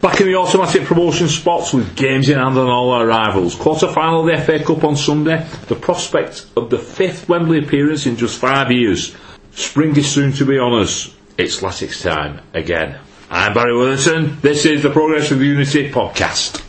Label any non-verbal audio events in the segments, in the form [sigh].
Back in the automatic promotion spots with games in hand on all our rivals. Quarter final of the FA Cup on Sunday. The prospect of the fifth Wembley appearance in just five years. Spring is soon to be on us. It's Latics time again. I'm Barry Wilson. This is the Progress with Unity podcast.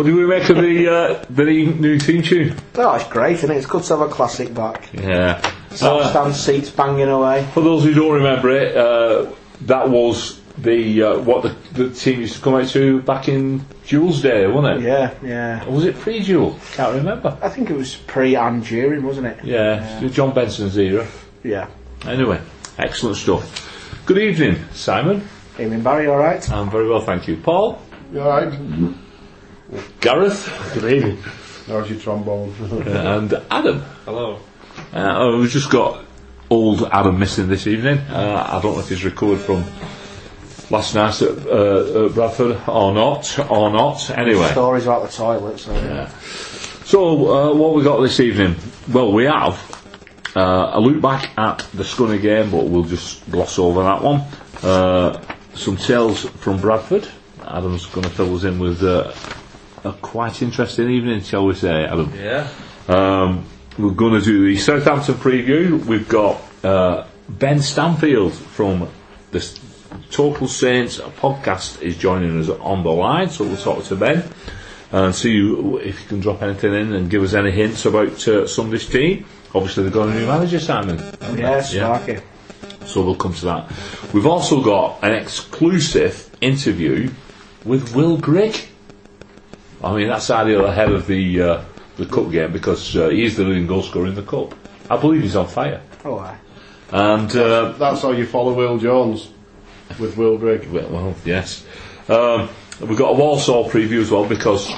What do we make of the uh, the new theme tune? Oh, it's great, isn't it? It's good to have a classic back. Yeah. South Uh, stand seats banging away. for those who don't remember it, uh, that was the uh, what the, the team used to come out to back in Jewell's Day, wasn't it? Yeah, yeah. Or was it pre-Jewell? Can't remember. I think it was pre and during, wasn't it? Yeah, John Benson's era. Yeah. Anyway, excellent stuff. Good evening, Simon. Evening, Barry, alright? I'm very well, thank you. Paul, You alright? Gareth, Good evening. How's your trombone? [laughs] and Adam. Hello. Uh, we've just got old Adam missing this evening. Uh, I don't know if he's recovered from last night at, uh, at Bradford or not, or not. Anyway. Stories about the toilet, so. Yeah. So, uh, what we got this evening? Well, we have uh, a look back at the Scunny game, but we'll just gloss over that one. Uh, some tales from Bradford. Adam's going to fill us in with uh, a quite interesting evening, shall we say, Adam? Yeah. Um, we're going to do the Southampton preview. We've got uh, Ben Stanfield from the S- Total Saints podcast is joining us on the line, so we'll talk to Ben and see if you can drop anything in and give us any hints about uh, Sunday's team. Obviously, they've got a new manager, Simon. Yes, yeah, Sparky. So we'll come to that. We've also got an exclusive interview with Will Grigg. I mean, that's ideal ahead of the uh, the cup game because uh, he's the leading goal scorer in the cup. I believe he's on fire. Oh, aye. And uh, That's how you follow Will Jones with Will Grigg. well, well, yes, um, we've got a Walsall preview as well because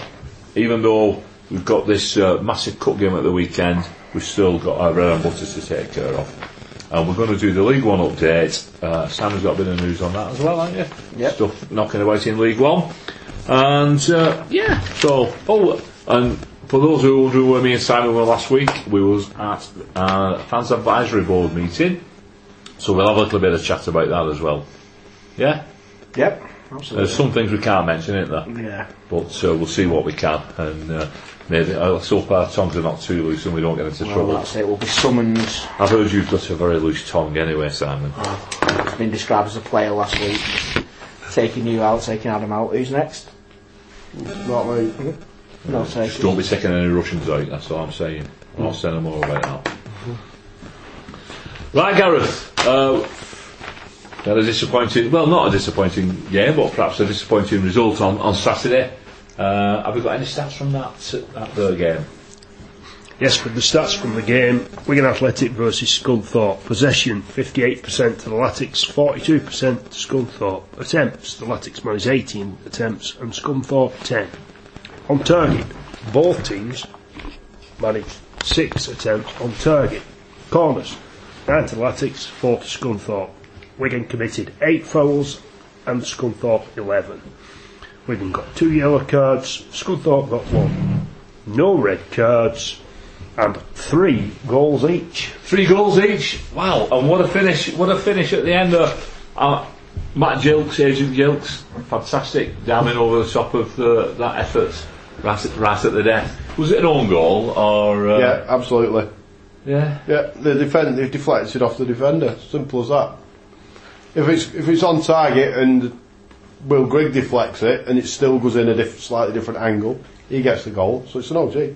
even though we've got this uh, massive cup game at the weekend, we've still got our bread and butter to take care of. And we're going to do the League One update. Uh, Sam's got a bit of news on that as well, haven't you? Yep. Stuff knocking about in League One. And uh, yeah, so oh, and for those who wonder where me and Simon were last week, we was at uh, fans advisory board meeting. So we'll have a little bit of chat about that as well. Yeah, Yep, Absolutely. there's some things we can't mention, isn't there? Yeah. But uh, we'll see what we can, and uh, maybe uh, hope our tongues are not too loose and we don't get into trouble. Well, trouble. that's it. We'll be summoned. I've heard you've got a very loose tongue anyway, Simon. It's been described as a player last week. Taking you out, taking Adam out. Who's next? Not me. No, Just don't be taking any Russians out, that's all I'm saying. I'll say no more about that. Right, Gareth. Uh, had a disappointing, well, not a disappointing game, but perhaps a disappointing result on, on Saturday. Uh, have we got any stats from that, that game? Yes, with the stats from the game, Wigan Athletic versus Scunthorpe. Possession 58% to the Latics, 42% to Scunthorpe. Attempts, the Latics managed 18 attempts and Scunthorpe 10. On target, both teams managed 6 attempts on target. Corners, 9 to Latics, 4 to Scunthorpe. Wigan committed 8 fouls and Scunthorpe 11. Wigan got 2 yellow cards, Scunthorpe got 1. No red cards and 3 goals each. Three goals each. Wow! And what a finish! What a finish at the end of uh, Matt Gilks, Agent Gilks. Fantastic, damming over the top of the, that effort right at, right at the death. Was it an own goal or? Uh, Yeah, absolutely. Yeah. Yeah, the defend they've deflected it off the defender. Simple as that. If it's if it's on target and Will Grigg deflects it and it still goes in a diff- slightly different angle, he gets the goal. So it's an OG.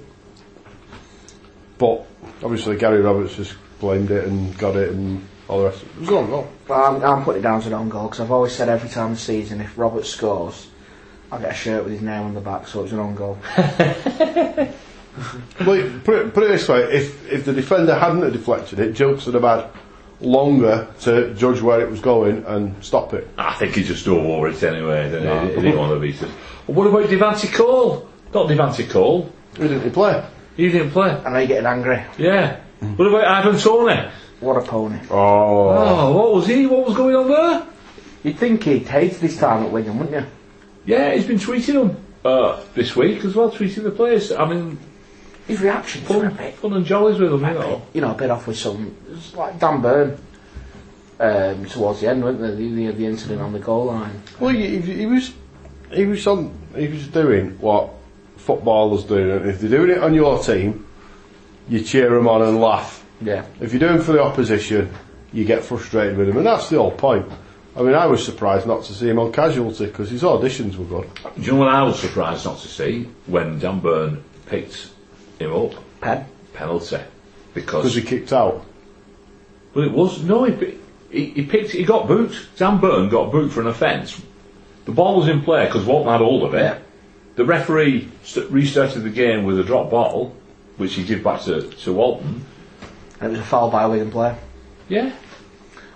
But obviously Gary Roberts just blamed it and got it and all the rest. It was an own goal. Well, I'm, I'm putting it down to an own goal because I've always said every time this season if Roberts scores, I'll get a shirt with his name on the back, so it's an own goal. Well, put it, put it this way: if if the defender hadn't have deflected it, Jokes would have had longer to judge where it was going and stop it. I think he just drove over it anyway, didn't he? He didn't want to beat us. What about Devante Cole? Not Devante Cole. Who didn't he play? He didn't play. I know you're getting angry. Yeah. What about Ivan Toney? What a pony. Oh, Oh, what was he? What was going on there? You'd think he'd hated his time at Wigan, wouldn't you? Yeah, he's been tweeting them uh, this week as well, tweeting the players. I mean, His reaction were a fun, bit, fun and jollies with them, you know. you know, a bit off with some. Like Dan Burn um, towards the end, wasn't there? The, the, the incident on the goal line. well, he, he he was he was on he was doing what footballers do. And if they're doing it on your team, you cheer them on and laugh. Yeah. If you're doing it for the opposition, you get frustrated with him, and that's the whole point. I mean, I was surprised not to see him on casualty because his auditions were good. Do you know what I was surprised not to see? When Dan Burn picked him up, Pen. penalty. Because Because, he kicked out. well, it was, no, he, he, he picked, he got booked. Dan Burn got booked for an offence. The ball was in play because Walton had hold of it. Yeah. The referee st- restarted the game with a drop ball, which he gave back to, to Walton. And it was a foul by a Wigan player. Yeah.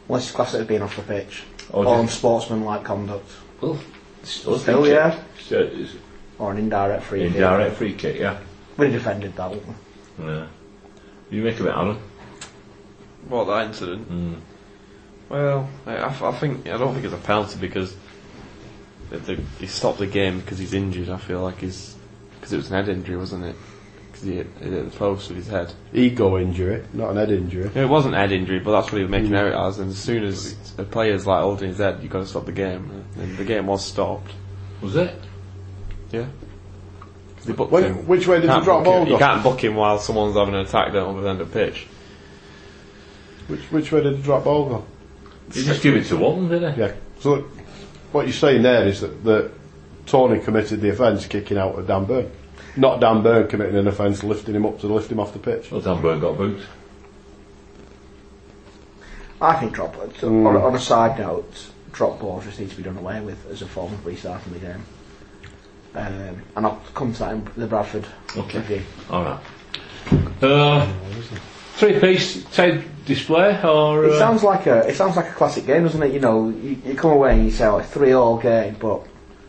Unless it's classed as being off the pitch. Oh, or did- unsportsmanlike conduct. Well, still, Still, think yeah. so it's Or an indirect free kick. Indirect free kick, yeah. But he defended that, wouldn't he? yeah. You make of it, Aaron. What that incident? Hmm. Well, I, I f- I think I don't think it's a penalty because the, the, he stopped the game because he's injured. I feel like he's because it was an head injury, wasn't it? Because he hit, he hit the post with his head. Ego injury, not an head injury. No, it wasn't head injury, but that's what he was making mm. out as. And as soon as a player's like holding his head, you've got to stop the game. And the game was stopped. Was it? Yeah. 'Cause they booked When, him. which way did the Can't drop book ball him- You go? can't book him while someone's having an attack down on the end of the pitch. Which, which way did the drop ball go? He just give it to Walton, didn't he? Yeah. So look, what you're saying there is that, that Toney committed the offence kicking out of Dan Burn. Not Dan Burn committing an offence lifting him up to lift him off the pitch. Well, Dan Burn got booked. I think drop on, on a side note, drop balls just need to be done away with as a form of restarting the game. Um, and I'll come to that in the Bradford Okay. review. Alright. Uh, three piece tape display or. It uh, sounds like a it sounds like a classic game, doesn't it? You know, you, you come away and you say like three all game, but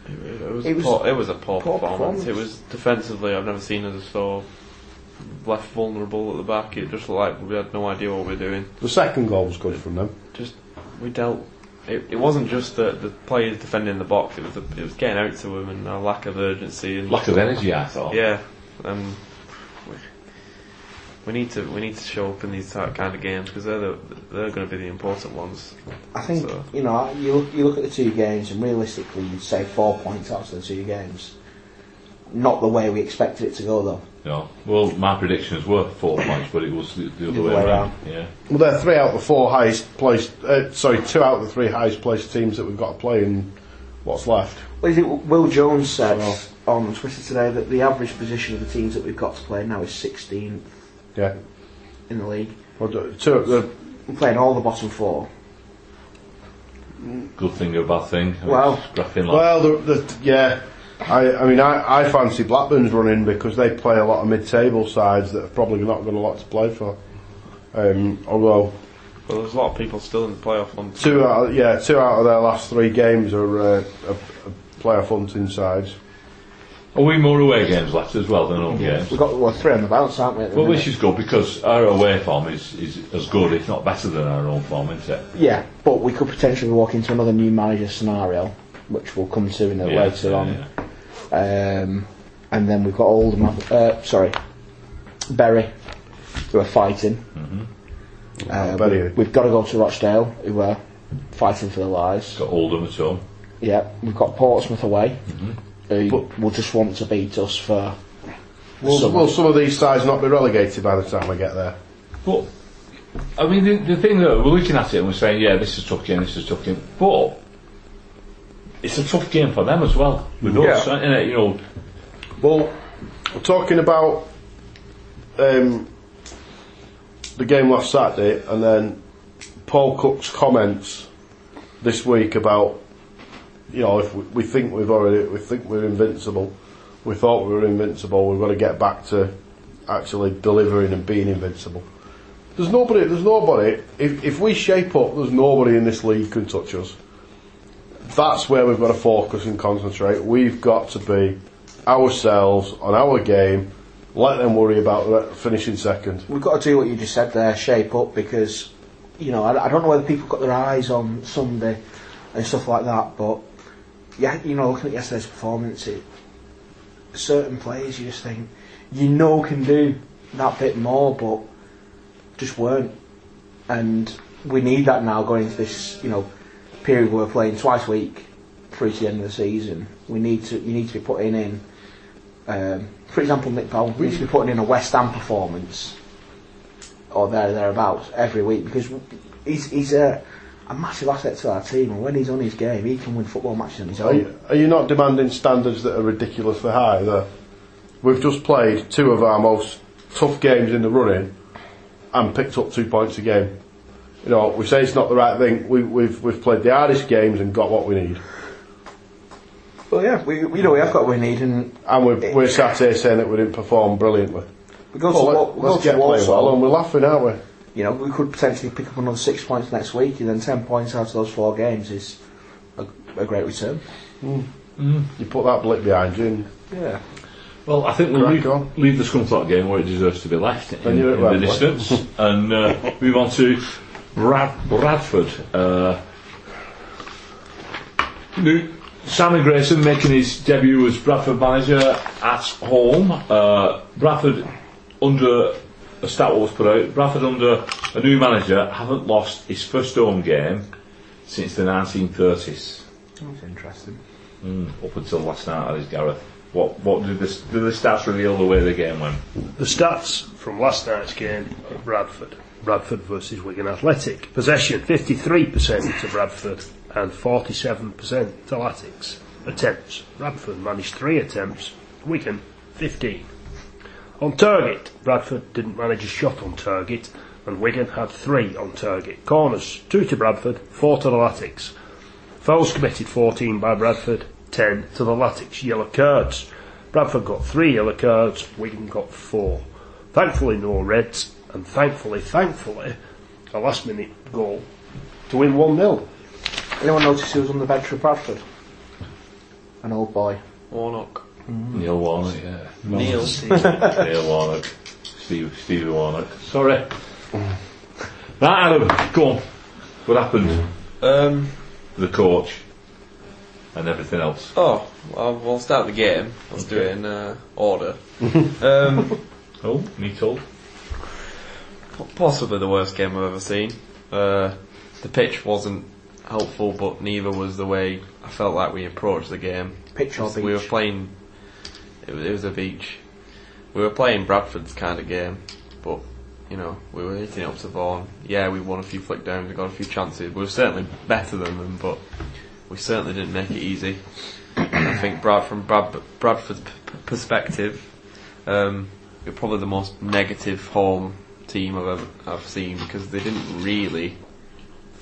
It was, It was poor, it was a poor, poor performance. performance. It was defensively. I've never seen us so left vulnerable at the back. It just looked like we had no idea what we were doing. The second goal was good from them. Just we dealt. It, it wasn't just the, the players defending the box. It was the, it was getting out to them and a lack of urgency and lack of energy, I thought. Yeah, um, we, we need to we need to show up in these type kind of games because they're the, they're going to be the important ones. I think So- you know you look, you look at the two games and realistically you'd say four points out of the two games. Not the way we expected it to go though. No. Well, my predictions were four points, but it was the, the other The way way around. Yeah. Well, they're three out of the four highest placed. Uh, sorry, two out of the three highest placed teams that we've got to play in what's left. Well, What is it? Will Jones said Oh. on Twitter today that the average position of the teams that we've got to play now is 16th Yeah. in the league. Well, the- two, the, We're playing all the bottom four. Good thing or bad thing. Well- Scrapping like. well, the, the, yeah. I, I mean, I, I fancy Blackburn's running because they play a lot of mid-table sides that have probably not got a lot to play for. Um, although But there's a lot of people still in the playoff on. two out, of, yeah, two out of their last three games are, uh, are, are playoff hunting sides. Are we more away games left as well than home games? We've got well, three on the bounce, aren't we? Well, minute? which is good because our away form is, is as good, if not better than our home form, isn't it? Yeah, but we could potentially walk into another new manager scenario, which we'll come to in a Yeah, later yeah, on. yeah. Um, and then we've got Oldham, uh, sorry, Berry, who are fighting. Uh, Bury. we, we've got to go to Rochdale, who are fighting for their lives. Got Oldham at home. Yeah, we've got Portsmouth away, who But- will just want to beat us for. Will, Some- will some of these sides not be relegated by the time we get there? But, I mean, the, the thing that we're looking at it and we're saying, yeah, this is a tough game, this is a tough game. But, it's a tough game for them as well. With us, Yeah. isn't it? You know, Well, we're talking about um, the game last Saturday, and then Paul Cook's comments this week about, you know, if we, we think we've already, we think we're invincible, we thought we were invincible, we've got to get back to actually delivering and being invincible. There's nobody. There's nobody. If if we shape up, there's nobody in this league can touch us. That's where we've got to focus and concentrate. We've got to be ourselves on our game. Let them worry about finishing second. We've got to do what you just said there, shape up, because, you know, I, I don't know whether people got their eyes on Sunday and stuff like that, but, yeah, you know, looking at yesterday's performance, it, certain players you just think, you know can do that bit more, but just weren't. And we need that now going into this, you know, period where we're playing twice a week through to the end of the season. We need to, you need to be putting in um, for example, Nick Powell needs to be putting in a West Ham performance or there thereabouts every week because he's he's a, a massive asset to our team, and when he's on his game, he can win football matches on his Are own. you, are you not demanding standards that are ridiculously high? There, we've just played two of our most tough games in the running and picked up two points a game. You know, we say it's not the right thing. We, we've we've played the hardest games and got what we need, Well, yeah, we, we know we have got what we need, and and we're, we're sat here saying that we didn't perform brilliantly. we go Well, to, let, we go us to get well, and we're laughing, aren't we? You know, we could potentially pick up another six points next week, and then ten points out of those four games is a, a great return. You put that blip behind you, and Yeah. Well, I think we'll leave, on. leave the Scunthorpe game where it deserves to be left in, Then you're at in the Wembley. distance [laughs] and uh, move on to Brad, Bradford. Uh, new, Simon Grayson making his debut as Bradford manager at home. Uh, Bradford under a stat was put out. Bradford under a new manager haven't lost his first home game since the 1930s. That's interesting. Hmm, up until last night, at that is Gareth. What what did the did the stats reveal the way the game went? The stats from last night's game at Bradford. Bradford versus Wigan Athletic. Possession 53% to Bradford and 47% to Latics. Attempts. Bradford managed three attempts. Wigan 15. On target, Bradford didn't manage a shot on target and Wigan had three on target. Corners, two to Bradford, four to the Latics. Fouls committed 14 by Bradford, 10 to the Latics. Yellow cards. Bradford got three yellow cards, Wigan got four. Thankfully, no reds, and thankfully, thankfully, a last minute goal to win 1 0. Anyone notice who was on the bench for Bradford? An old boy. Warnock. Neil Warnock, yeah. Neil. [laughs] Neil Warnock. Steve, Stevie Warnock. Sorry. Right, Adam, go on. What happened? Um, The coach and everything else. oh, well, we'll start the game. Let's do it in uh, order. um, [laughs] Oh, me told. p- possibly the worst game I've ever seen. Uh, the pitch wasn't helpful, but neither was the way I felt like we approached the game. Pitch or We were playing. It was, it was a beach. We were playing Bradford's kind of game, but you know we were hitting up to Vaughan. Yeah, we won a few flick downs, we got a few chances. We were certainly better than them, but we certainly didn't make it easy. I think Brad, from Brad, Bradford's p- perspective, um, we're probably the most negative home team I've ever I've seen because they didn't really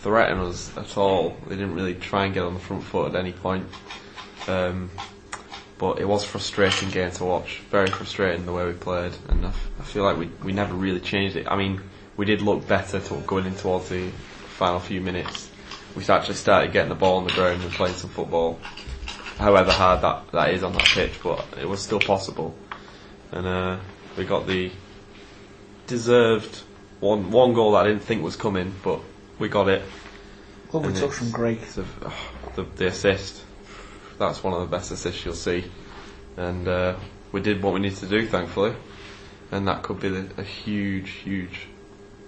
threaten us at all. They didn't really try and get on the front foot at any point. Um, but it was a frustrating game to watch. Very frustrating the way we played, and I, f- I feel like we we never really changed it. I mean, we did look better to, going in towards the final few minutes. We actually started getting the ball on the ground and playing some football. However hard that, that is on that pitch, but it was still possible. And uh, we got the deserved one one goal that I didn't think was coming, but we got it. And touch it's- from Grigg. it's oh, the, the assist. That's one of the best assists you'll see. And uh, we did what we needed to do, thankfully. And that could be the, a huge, huge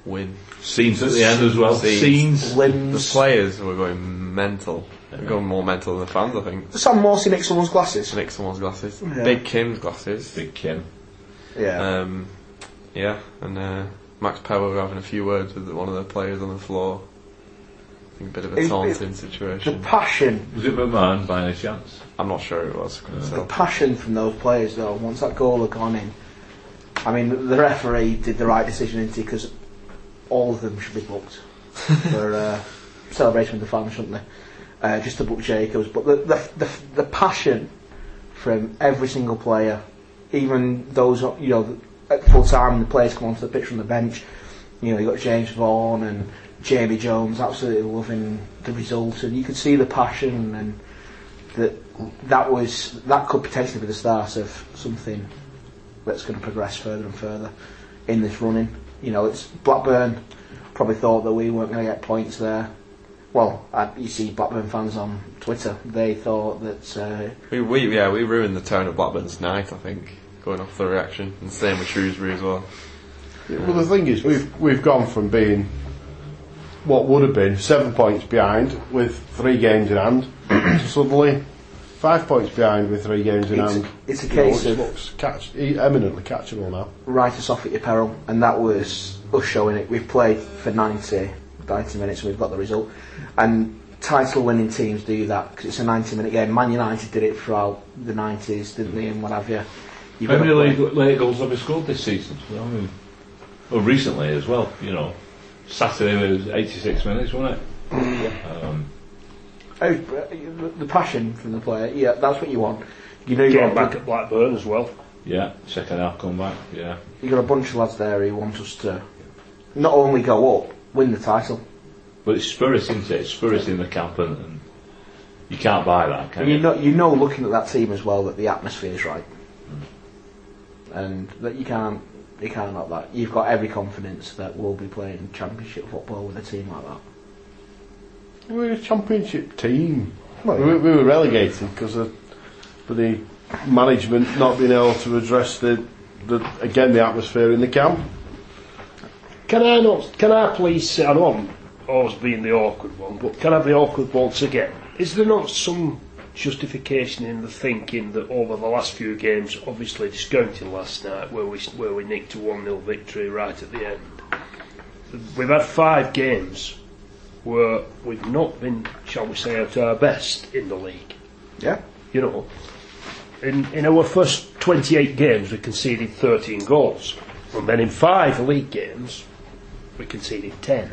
win. Scenes at the end as well. Scenes. Scenes. The players were going mental. They were going more mental than the fans, I think. Sam Morsey nicked someone's glasses. Nick someone's glasses. Yeah. Big Kim's glasses. Big Kim. Yeah. Um, yeah, and uh, Max Power were having a few words with one of the players on the floor. I think a bit of a It- taunting the situation. passion, Was it McMahon by any chance? I'm not sure it was. couldn't the tell. passion from those players though. Once that goal had gone in, I mean, the referee did the right decision, didn't he? Because all of them should be booked [laughs] for uh, celebration with the fans, shouldn't they? Uh, just to book Jacobs, but the, the the the passion from every single player, even those you know at full time, the players come onto the pitch from the bench. You know, you got James Vaughan and Jamie Jones absolutely loving the result, and you could see the passion and that that was that could potentially be the start of something that's going to progress further and further in this running. You know, it's Blackburn probably thought that we weren't going to get points there. Well, I, you see Blackburn fans on Twitter, they thought that uh, We, we yeah we ruined the tone of Blackburn's night. I think going off the reaction, and same with Shrewsbury as well. Well, the thing is, we've we've gone from being what would have been seven points behind with three games in hand [clears throat] to suddenly five points behind with three games in It's- hand. it's a You know, case of- looks catch, e- eminently catchable now. write us off at your peril, and that was us showing it. We've played for 90, 90 minutes and we've got the result. And title winning teams do that because it's a 90 minute game. Man United did it throughout the 90s, didn't they, and what have you. You've How got many to late, late goals have we scored this season? I mean, well, recently as well, you know. Saturday was 86 minutes, wasn't it? Um, Oh, the the passion from the player, yeah, that's what you want. You know, you've Getting back at Blackburn as well. yeah, second half comeback, yeah. you've got a bunch of lads there who want us to not only go up, win the title. But it's spirit, isn't it? It's spirit in the camp, and, and you can't buy that, can And you? you know, you know, looking at that team as well, that the atmosphere is right, and that you can't, you can't knock that. You've got every confidence that we'll be playing Championship football with a team like that. We're a championship team. Well, we, we were relegated because of the management not being able to address the, the again the atmosphere in the camp. Can I not? Can I please? say- I know I'm always being the awkward one, but can I have the awkward once again? Is there not some justification in the thinking that over the last few games, obviously discounting last night where we where we nicked a one 0 victory right at the end, we've had five games where we've not been, shall we say, at our best in the league. Yeah, You know, in in our first 28 games we conceded 13 goals, and then in five league games we conceded 10.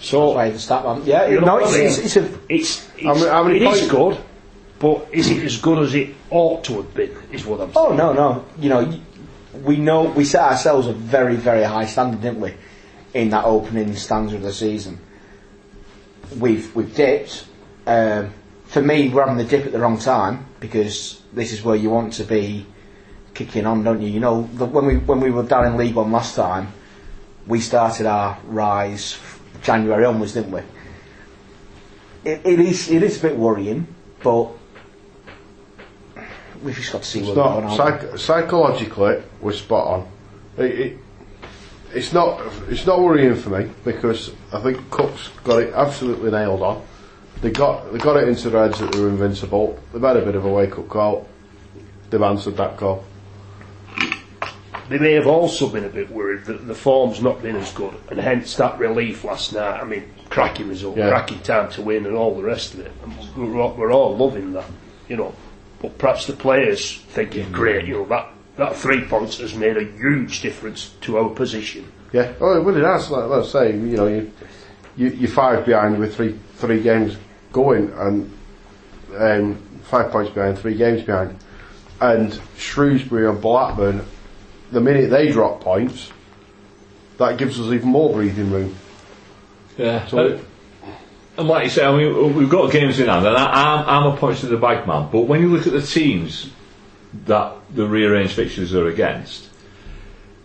So why the stat man? Yeah, You know no, it's, it's, it's a it's, it's How many- how many it is good, but is it as good as it ought to have been? Is what I'm saying. Oh no, no. You know, we know we set ourselves a very, very high standard, didn't we? In that opening stanza of the season, we've we've dipped. Um, for me, we're having the dip at the wrong time because this is where you want to be kicking on, don't you? You know, the, when we when we were down in League One last time, we started our rise January onwards, didn't we? It, it is it is a bit worrying, but we've just got to see It's going. not psych- psychologically we're spot on. It, it, it's not it's not worrying for me because I think Cook's got it absolutely nailed on. They got they got it into their heads that they were invincible. They've had a bit of a wake up call. They've answered that call. They may have also been a bit worried that the form's not been as good, and hence that relief last night. I mean, cracking result, Yeah. cracking time to win, and all the rest of it. And we're all, we're all loving that, you know. But perhaps the players thinking, great, you know, that, that three points has made a huge difference to our position. Yeah, oh, well, it has. Like, let's say you know you, you you're five behind with three three games going, and um, five points behind, three games behind, and Shrewsbury and Blackburn. The minute they drop points, that gives us even more breathing room. Yeah. So- Uh, and like you say, I mean, we've got games in hand, and I, I'm, I'm a points to the bike man. But when you look at the teams that the rearranged fixtures are against,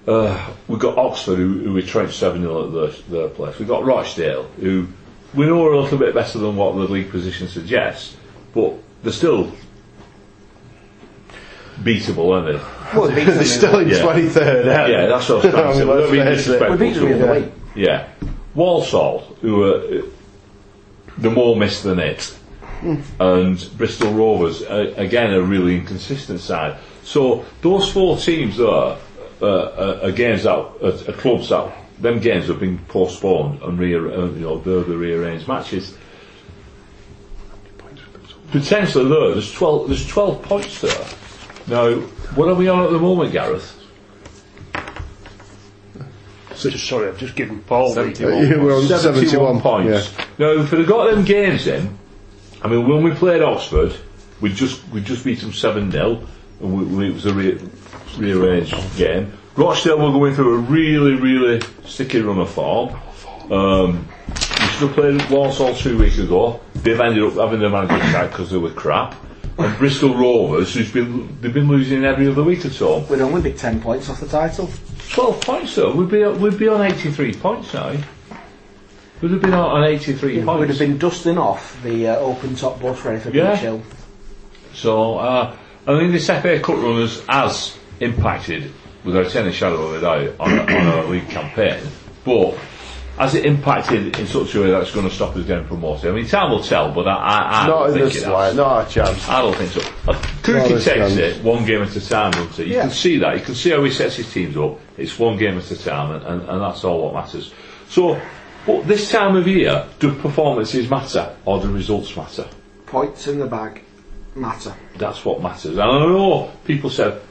uh, we've got Oxford, who, who we trenched 7 0 at their, their place. We've got Rochdale, who we know are a little bit better than what the league position suggests, but they're still beatable, aren't they? Well, [laughs] they're still in Yeah. twenty third. Yeah, that's what I was trying to [laughs] say. We're not being let's face it. the- we beat them to the week. Yeah. Walsall, who are uh, the more missed than it, and Bristol Rovers, uh, again, a really inconsistent side. So those four teams there uh, are, are games that are, are clubs that them games have been postponed and re- uh, you know they're the rearranged matches. Potentially there, there's twelve. There's twelve points there. Now, what are we on at the moment, Gareth? So, just, sorry, I've just given Paul the, Yeah, we're on 71 points. Now, if we'd have got them games in, I mean, when we played Oxford, we just we just beat them seven 0 and we, we, it was a re- rearranged game. Rochdale were going through a really, really sticky run of form. Um, we should have played Walsall two weeks ago. They've ended up having their manager sacked because they were crap. And Bristol Rovers, who's been they've been losing every other week or so. We'd only be 10 points off the title. Twelve points though. We'd be we'd be on eighty three points now. We'd have been on eighty three points. We'd have been dusting off the uh, open top bus ready for Yeah. Beach Hill. So uh, I think this FA Cup runners has impacted, without any shadow of a doubt, on, on our league campaign. But has it impacted in such a way that's going to stop us getting promoted? I mean, time will tell, but I, I, I Not don't in think this it light, not a chance. I don't think so. Uh, Cookie takes chance. it one game at a time, doesn't he? You Yeah. can see that. You can see how he sets his teams up. It's one game at a time, and, and, and that's all what matters. So, but this time of year, do performances matter or do results matter? Points in the bag matter. That's what matters. And I know people said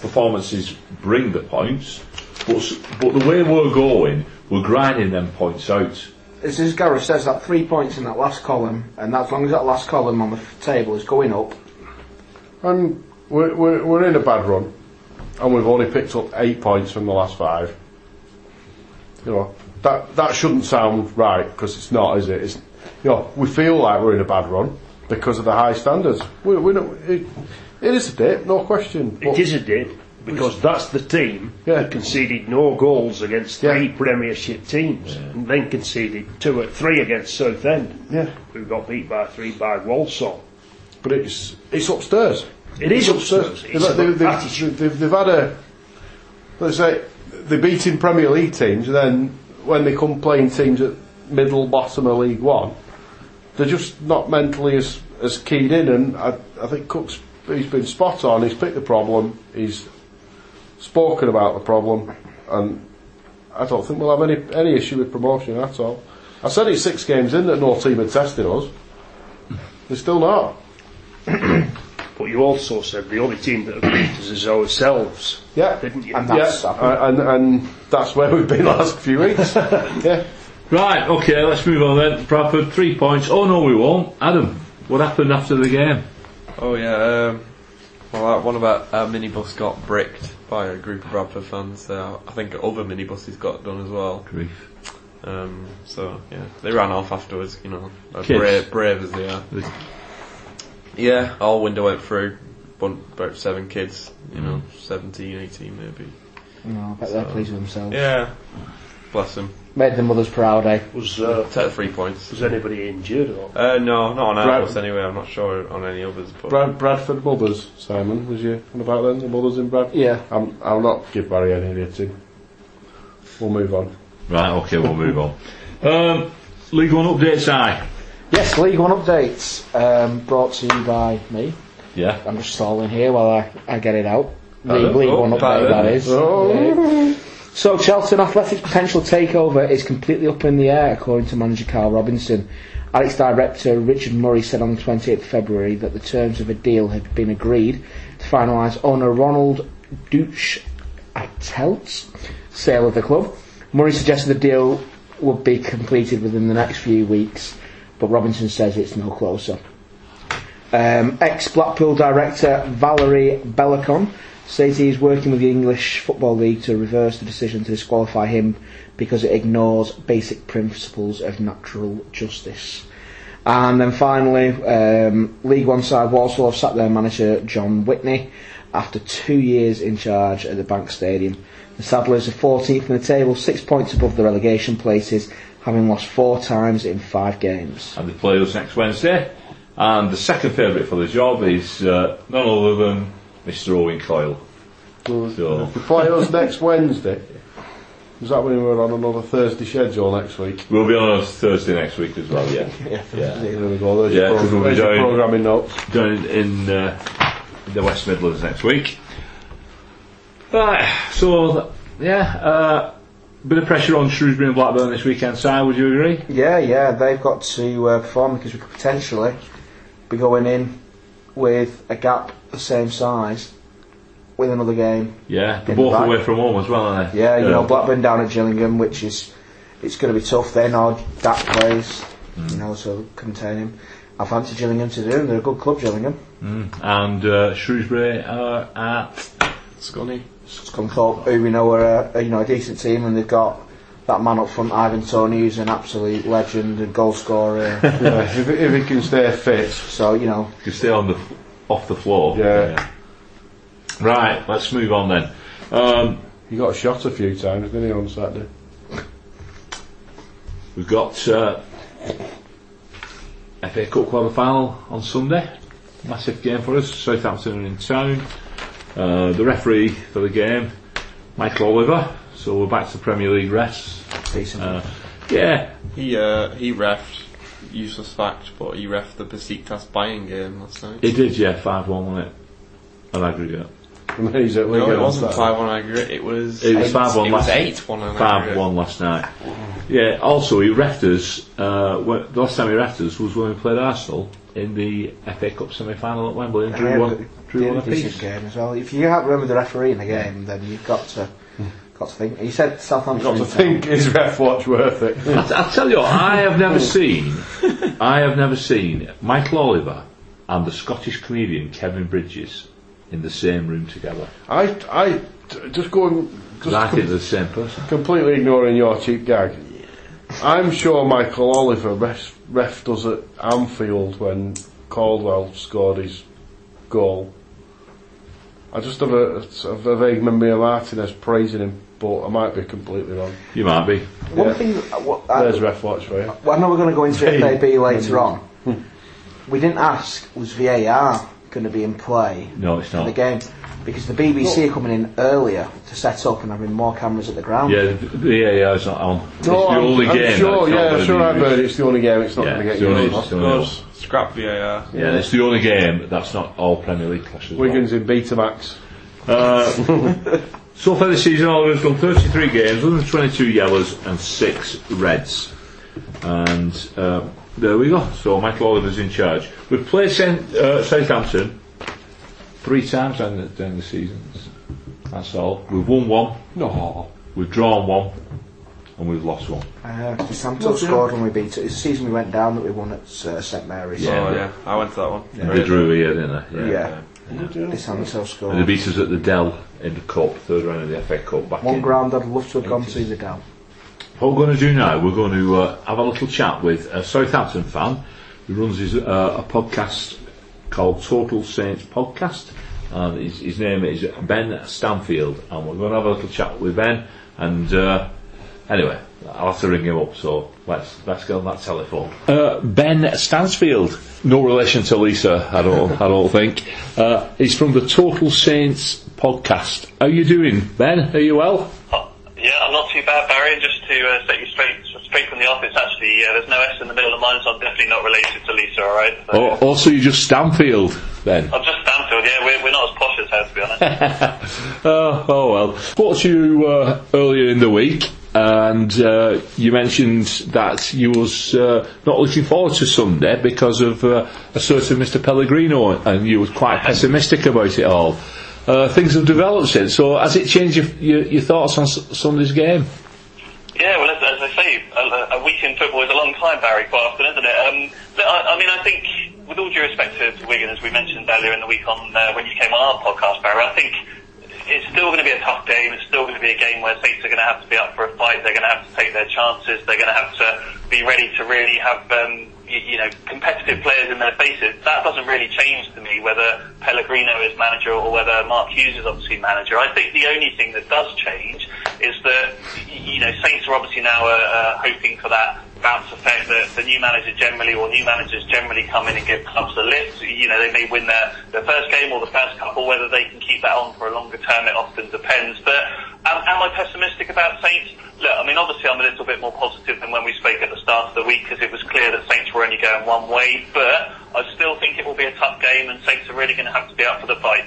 performances bring the points, but but the way we're going, we're grinding them points out. As, as Gareth says, that three points in that last column, and as long as that last column on the f- table is going up, And we're, we're, we're in a bad run, and we've only picked up eight points from the last five. You know, that that shouldn't sound right because it's not, is it? It's, you know, we feel like we're in a bad run because of the high standards. We, we don't, it, it is a dip, no question. It is a dip because that's the team Yeah. that conceded no goals against Yeah. three Premiership teams, and then conceded two or three against Southend, Yeah, who got beat by three by Walsall. but it's it's upstairs. It is It's upstairs. They've, It's they've, they've, they've, had a, let's say, they're beating Premier League teams, and then when they come playing teams at middle bottom of League One, they're just not mentally as, as keyed in. And I, I think Cook's he's been spot on. He's picked the problem. He's spoken about the problem, and I don't think we'll have any any issue with promotion at all. I said it's six games in that no team had tested us. They're still not. [clears throat] But you also said the only team that have beat us is ourselves, Yeah. didn't you? And that's yeah, uh, and, and that's where we've been the [laughs] last few weeks. [laughs] yeah. Right, okay, let's move on then. Bradford, three points. Oh no, we won't. Adam, what happened after the game? Oh yeah. Um, well, uh, one of our, our minibus got bricked by a group of Bradford fans. Uh, I think other minibuses got done as well. Grief. Um, so yeah, they ran off afterwards. You know, brave, brave as they are. Yeah, all window went through. About seven kids. You know, 17, 18 maybe. you know, I bet they're pleased with themselves. Yeah. Bless them. Made the mothers proud, eh? Was uh, Take the three points. was anybody injured or? Uh, no, not on our Brad- bus anyway. I'm not sure on any others. But Brad, Bradford mothers, Simon, was you on about then? The mothers in Bradford? Yeah. I'm, I'll not give Barry any editing. We'll move on. Right, okay, we'll move on. [laughs] Um, League One updates, I. Yes, League One updates um, brought to you by me. Yeah. I'm just stalling here while I, I get it out. Hello. League Oh, One update, that is. Yeah. So, Charlton Athletics' potential takeover is completely up in the air, according to manager Karl Robinson. Addicks director Richard Murray said on the 28th of February that the terms of a deal had been agreed to finalise owner Ronald Dutch Telt's sale of the club. Murray suggested the deal would be completed within the next few weeks, but Robinson says it's no closer. Um, Ex Blackpool director Valeri Belokon says he is working with the English Football League to reverse the decision to disqualify him because it ignores basic principles of natural justice. And then finally, um, League One side Walsall have sacked their manager Jon Whitney after two years in charge at the Bank Stadium. The Saddlers are 14th in the table, six points above the relegation places, having lost four times in five games. And they play us next Wednesday. And the second favourite for the job is uh, none other than Mr. Owen Coyle. So, We play us next Wednesday. Is that when we're on another Thursday schedule next week? we'll be on a Thursday next week as well, yeah. [laughs] Yeah, Yeah. There we go, there's Yeah, your, 'cause program, we'll be there's your doing- programming notes. Down in uh, the West Midlands next week. Right, so, th- yeah, uh, bit of pressure on Shrewsbury and Blackburn this weekend, Si, would you agree? Yeah, yeah, they've got to uh, perform because we could potentially be going in with a gap the same size with another game. Yeah, they're In the both away from home as well, aren't they? Yeah, you know, Blackburn down at Gillingham, which is it's going to be tough. They know Dack plays, you know, so contain him. I fancy Gillingham to do. They're a good club, Gillingham. and uh, Shrewsbury are at Scunny. Scunthorpe, who we know are a, you know a decent team, and they've got that man up front, Ivan Toney, who's an absolute legend and goal scorer. [laughs] Yeah, if, if he can stay fit. so you know, can stay on the off the floor. Yeah. Right, let's move on then. Um, He got shot a few times, didn't he, on Saturday? we've got uh, FA Cup quarter final on Sunday. Massive game for us. Southampton are in town. Uh, the referee for the game, Michael Oliver. So we're back to Premier League refs. decent. Uh, yeah, He uh, he refed useless fact, but he refed the Besiktas Bayern game last night. it did. Yeah, five one on it. An aggregate. And he's at Wigan no, it wasn't five one aggregate. It was It was 5-1 It was last- eight one Five one last night. Yeah. Also, he refed us. Uh, when- the last time he refed us was when we played Arsenal in the FA Cup semi-final at Wembley and And drew one, a- drew they one had a decent apiece. game as well. If you can't remember the referee in the game, then you've got to got to think. He said Southampton. Got to town. think, is ref watch worth it? I- I'll tell you, what, I have never [laughs] seen, I have never seen Michael Oliver and the Scottish comedian Kevin Bridges in the same room together. I, I, t- just going, 'Cause just I com- think the same person. completely ignoring your cheap gag. I'm sure Michael Oliver ref, refed us at Anfield when Caldwell scored his goal. I just have a, sort a vague memory of Martinez praising him, but I might be completely wrong. You might be. One Yeah. thing. uh, what, I, There's ref watch for you. well, I know we're going to go into Hey. FAB later on. We didn't ask was VAR going to be in play No, it's not. for the game because the BBC are coming in earlier to set up and having more cameras at the ground. Yeah, the the VAR is not on. It's the I'm, only I'm game. sure, yeah, gonna sure be I've heard it's the only game it's not Yeah, going to get the only- used. It's the only- scrap VAR. Yeah, it's the only game that's not all Premier League clashes. Wigan's in Betamax. Uh, [laughs] so far this season, Oliver's done 33 games, 122 yellows and 6 reds. And uh, there we go. So Michael Oliver's in charge. We've played Saint, uh, Southampton three times during the, during the seasons. That's all. We've won one, No. we've drawn one, and we've lost one. Uh, Santos scored when we beat it. It's the season we went down that we won at uh, St Mary's. Yeah. Oh yeah, I went to that one. They drew here, didn't they? Yeah. This Santos And they beat us at the Dell in the Cup, third round of the FA Cup back One in ground I'd love to have gone to the Dell. What we're going to do now, we're going to uh, have a little chat with a Southampton fan who runs his, uh, a podcast called Total Saints Podcast. And his, his name is Ben Stanfield. And we're going to have a little chat with Ben. And uh, anyway, I'll have to ring him up. So let's let's get on that telephone. Uh, ben Stansfield, no relation to Lisa, I don't I don't think. Uh, he's from the Total Saints Podcast. How you doing, Ben? Are you well? Oh, Yeah, I'm not too bad, Barry. Just to uh, set you straight, straight from the office, actually, uh, there's no S in the middle of mine, so I'm definitely not related to Lisa. All right. So Oh, also, you're just Stanfield, then? I'm just Stanfield. Yeah, we're, we're not as posh as her, to be honest. Oh, [laughs] oh well. Spoke to you uh, earlier in the week, and uh, you mentioned that you was uh, not looking forward to Sunday because of uh, a certain Mr. Pellegrino, and you was quite pessimistic about it all. Uh, things have developed since. So, has it changed your, your, your thoughts on S- Sunday's game? Yeah, well, as, as I say, a, a week in football is a long time, Barry, quite often, isn't it? Um, I, I mean, I think, with all due respect to, to Wigan, as we mentioned earlier in the week on uh, when you came on our podcast, Barry, I think it's still going to be a tough game. It's still going to be a game where Saints are going to have to be up for a fight. They're going to have to take their chances. They're going to have to be ready to really have, um, you, you know, competitive players in their faces. That doesn't really change to me whether Pellegrino is manager or whether Mark Hughes is obviously manager. I think the only thing that does change is that, you know, Saints are obviously now uh, uh, hoping for that bounce effect that the new manager generally or new managers generally come in and give clubs a lift. You know, they may win their, their first game or the first couple, whether they can keep that on for a longer term, it often depends. But am, am I pessimistic about Saints? Look, I mean, obviously I'm a little bit more positive than when we spoke at the start of the week because it was clear that Saints were only going one way, but I still think it will be a tough game and Saints are really going to have to be up for the fight.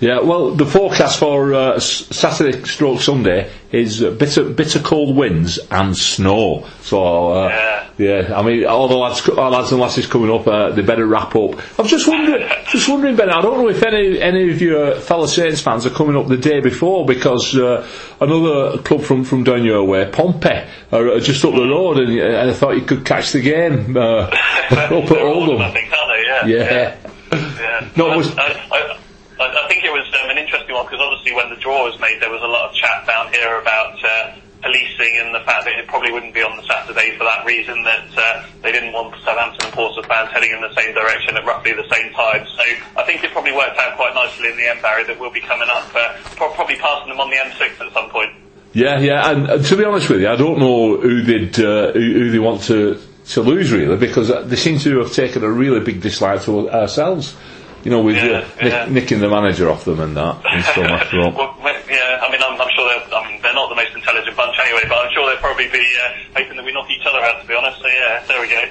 Yeah, well, the forecast for uh, Saturday stroke Sunday is uh, bitter, bitter cold winds and snow. So, uh, Yeah. yeah, I mean, all the lads, our lads and lasses coming up, uh, they better wrap up. I'm just wondering, just wondering, Ben. I don't know if any any of your fellow Saints fans are coming up the day before because uh, another club from from down your way, Pompey, are uh, just up the road, and, and I thought you could catch the game uh, [laughs] up at Oldham, I think, aren't they? Yeah. Yeah. Yeah. No, it I, was- I, I, I I think it was um, an interesting one because obviously when the draw was made, there was a lot of chat down here about uh, policing and the fact that it probably wouldn't be on the Saturday for that reason that uh, they didn't want Southampton and Portsmouth fans heading in the same direction at roughly the same time. So I think it probably worked out quite nicely in the end, Barry, that we'll be coming up, uh, pro- probably passing them on the M6 at some point. Yeah, yeah, and, and to be honest with you, I don't know who they'd uh, who, who they want to to lose really, because uh, they seem to have taken a really big dislike to ourselves. You know, with Yeah, uh, nick, nicking the manager off them and that, and so [laughs] all. well, yeah, I mean, I'm, I'm sure they're, I mean, they're not the most intelligent bunch anyway, but I'm sure they'll probably be uh, hoping that we knock each other out, to be honest. So yeah, there we go.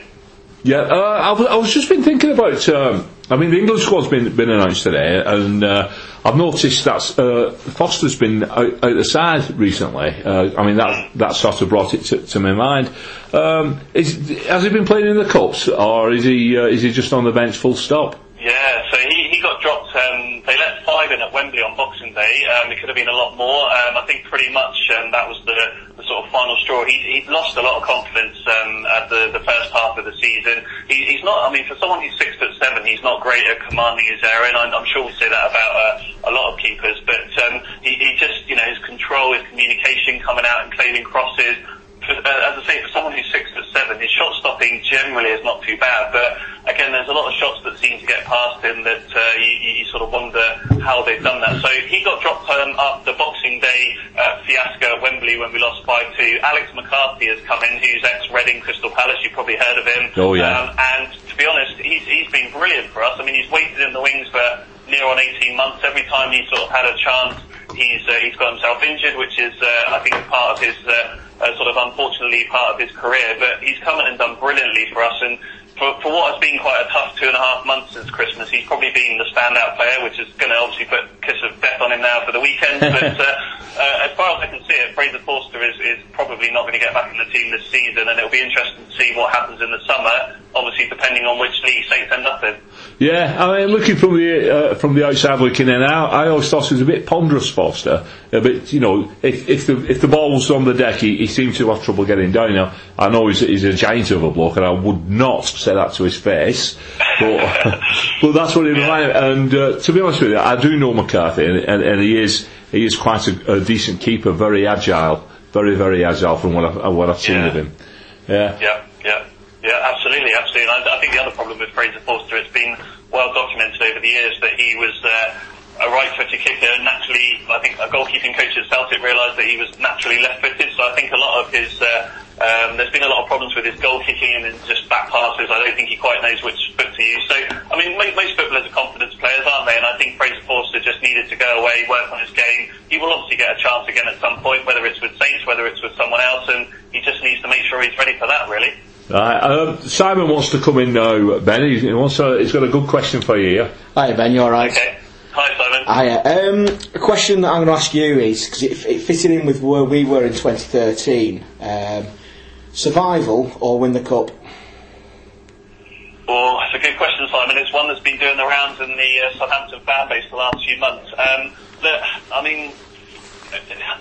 Yeah, uh, I was just been thinking about. Um, I mean, the England squad's been been announced today, and uh, I've noticed that uh, Forster's been out, out the side recently. Uh, I mean, that that sort of brought it to, to my mind. Um, is, has he been playing in the cups, or is he uh, is he just on the bench full stop? Yeah, so he, he got dropped. Um, they let five in at Wembley on Boxing Day. Um, it could have been a lot more. Um, I think pretty much um, that was the, the sort of final straw. He, he'd lost a lot of confidence um, at the, the first half of the season. He, he's not. I mean, for someone who's six foot seven, he's not great at commanding his area, and I'm, I'm sure we say that about uh, a lot of keepers. But um, he, he just, you know, his control, his communication, coming out and claiming crosses for, uh, as I say, for someone who's six foot seven, his shot stopping generally is not too bad. But again, there's a lot of shots that seem to get past him that uh, you, you sort of wonder how they've done that. So he got dropped um, after Boxing Day uh, fiasco at Wembley when we lost 5-2. Alex McCarthy has come in, who's ex-Reading Crystal Palace. You've probably heard of him. Oh, yeah. Um, and to be honest, he's, he's been brilliant for us. I mean, he's waited in the wings for near on 18 months. Every time he's sort of had a chance, he's uh, he's got himself injured, which is uh, I think part of his uh, uh, sort of unfortunately part of his career. But he's come in and done brilliantly for us, and for, for what has been quite a tough two and a half months since Christmas, he's probably been the standout player, which is going to obviously put a kiss of death on him now for the weekend. [laughs] but uh, uh, as far as I can see it, Fraser Forster is, is probably not going to get back in the team this season, and it'll be interesting to see what happens in the summer. Obviously, depending on which league Saints end up in. Yeah, I mean, looking from the uh, from the outside looking in, I, I always thought he was a bit ponderous, Forster. A bit, you know, if if the if the ball was on the deck, he, he seemed to have trouble getting down. Now, I know he's, he's a giant of a bloke, and I would not say that to his face, but [laughs] but that's what he reminded. And uh, to be honest with you, I do know McCarthy, and, and, and he is he is quite a, a decent keeper, very agile, very very agile from what I, what I've seen Yeah. of him. Yeah. Yeah, yeah, yeah, absolutely, absolutely. And I, I think the other problem with Fraser Forster, it's been well documented over the years that he was uh, a right-footed kicker. Naturally, I think a goalkeeping coach at Celtic realised that he was naturally left-footed. So I think a lot of his, uh, um, there's been a lot of problems with his goal kicking and just back passes. I don't think he quite knows which foot to use. So I mean, most, most footballers are confidence players, aren't they? And I think Fraser Forster just needed to go away, work on his game. He will obviously get a chance again at some point, whether it's with Saints, whether it's with someone else, and he just needs to make sure he's ready for that, really. Right, um, Simon wants to come in now, Ben. He, he wants to, he's got a good question for you here. Hi Ben, you alright? Okay. Hi, Simon. Hiya. Um, a question that I'm going to ask you is because it, it fitted in with where we were in 2013. Um, survival or win the cup? Well, it's a good question, Simon. It's one that's been doing the rounds in the uh, Southampton fan base the last few months. Um, I mean,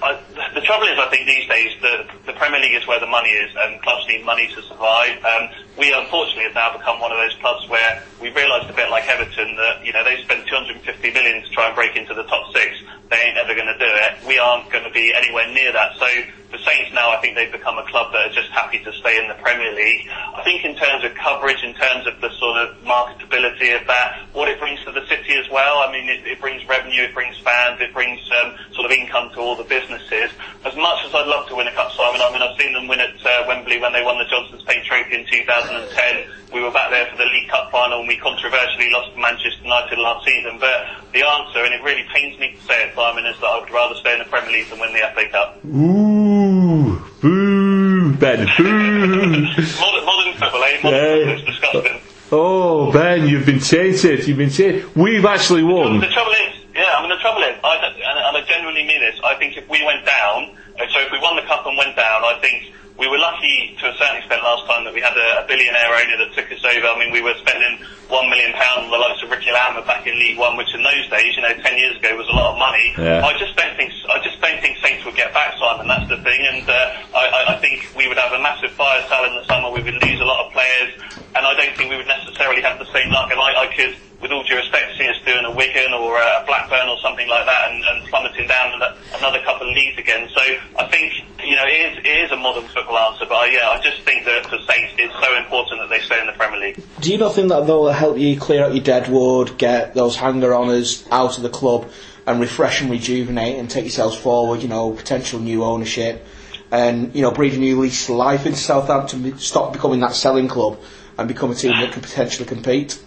I, the trouble is, I think these days the, the Premier League is where the money is, and clubs need money to survive. Um, we unfortunately have now become one of those clubs where we realised a bit like Everton that you know they spent 250 million to try and break into the top six. They ain't ever going to do it. We aren't going to be anywhere near that. So the Saints now, I think they've become a club that are just happy to stay in the Premier League. I think in terms of coverage, in terms of the sort of marketability of that, what it brings to the city as well. I mean, it, it brings revenue, it brings fans, it brings um, sort of income to all the businesses. As much as I'd love to win a cup, Simon, I mean, I've seen them win at uh, Wembley when they won the Johnstone's Paint Trophy in 2010. We were back there for the League Cup final and we controversially lost to Manchester United last season. But the answer, and it really pains me to say it, Is that I would rather stay in the Premier League than win the FA Cup. Ooh, boo, Ben, [laughs] boo. Modern, modern football, eh? Modern Yeah. football is disgusting. oh, Ben, you've been tainted. You've been tainted. We've actually won. The trouble is, yeah, I mean, the trouble is, I, and, and I genuinely mean this, I think if we went down, so if we won the cup and went down, I think we were lucky to a certain extent last time that we had a, a billionaire owner that took us over. I mean, we were spending one million pounds on the likes of Ricky Lambert back in League One, which in those days, you know, ten years ago was a lot of money. Yeah. I just don't think, I just don't think Saints would get back, Simon. That's the thing, and uh, I, I, think we would have a massive fire sale in the summer. We would lose a lot of players, and I don't think we would necessarily have the same luck. And I, I could with all due respect, see us doing a Wigan or a Blackburn or something like that and, and plummeting down another couple of leagues again. So I think, you know, it is, it is a modern football answer, but I, yeah, I just think that for Saints it's so important that they stay in the Premier League. Do you not think that they'll help you clear out your deadwood, get those hanger-oners out of the club, and refresh and rejuvenate and take yourselves forward? You know, potential new ownership, and you know, breathe a new lease of life into Southampton. Stop becoming that selling club and become a team that can potentially compete.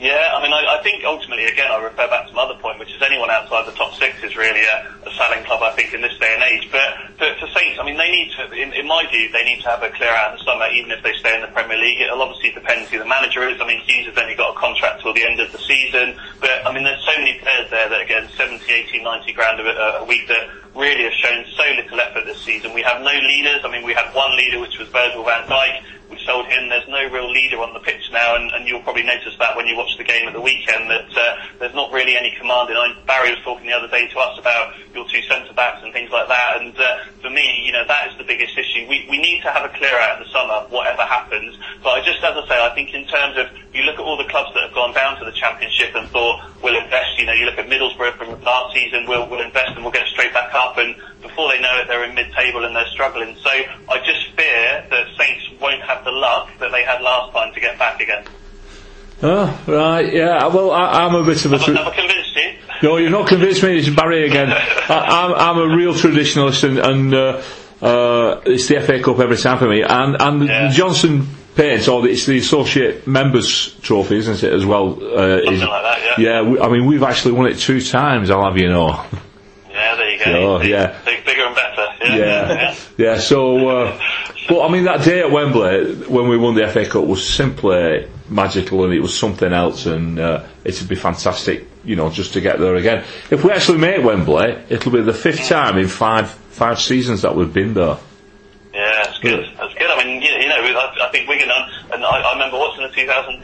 Yeah, I mean, I, I think ultimately, again, I refer back to my other point, which is anyone outside the top six is really a, a selling club, I think, in this day and age. But for, for Saints, I mean, they need to, in, in my view, they need to have a clear out in the summer, even if they stay in the Premier League. It'll obviously depend who the manager is. I mean, Hughes has only got a contract till the end of the season. But, I mean, there's so many players there that getting 70, 80, 90 grand a, uh, a week that really have shown so little effort this season. We have no leaders. I mean, we had one leader, which was Virgil van Dijk. We sold him. There's no real leader on the pitch now, and, and you'll probably notice that when you watch the game at the weekend that uh, there's not really any commanding. I mean, Barry was talking the other day to us about your two centre backs and things like that, and uh, for me, you know, that is the biggest issue. We we need to have a clear out in the summer, whatever happens. But I just, as I say, I think in terms of you look at all the clubs that have gone down to the Championship and thought we'll invest. You know, you look at Middlesbrough from last season, we'll we'll invest and we'll get straight back up, and before they know it, they're in mid-table and they're struggling. So I just fear that Saints won't have the luck that they had last time to get back again. Oh, right, yeah. Well, I, I'm a bit of a. Have, Tra- have convinced you? no, you've not convinced me. It's Barry again. [laughs] I, I'm, I'm a real traditionalist, and, and uh, uh, it's the FA Cup every time for me. And and Yeah. the Johnstone Paint, or it's the associate members trophy, isn't it? As well. Uh, Something is- like that, yeah. Yeah, we, I mean, we've actually won it two times. I'll have you know. Yeah, there you go. Oh, Big- yeah. big- bigger and better. Yeah, Yeah, yeah. So, uh, but I mean, that day at Wembley when we won the FA Cup was simply magical, and it was something else, and uh, it'd be fantastic, you know, just to get there again. If we actually make Wembley, it'll be the fifth time in five five seasons that we've been there. Yeah, that's good. That's good. I mean, you, know, I, I think Wigan, and, and I, I remember watching the 2013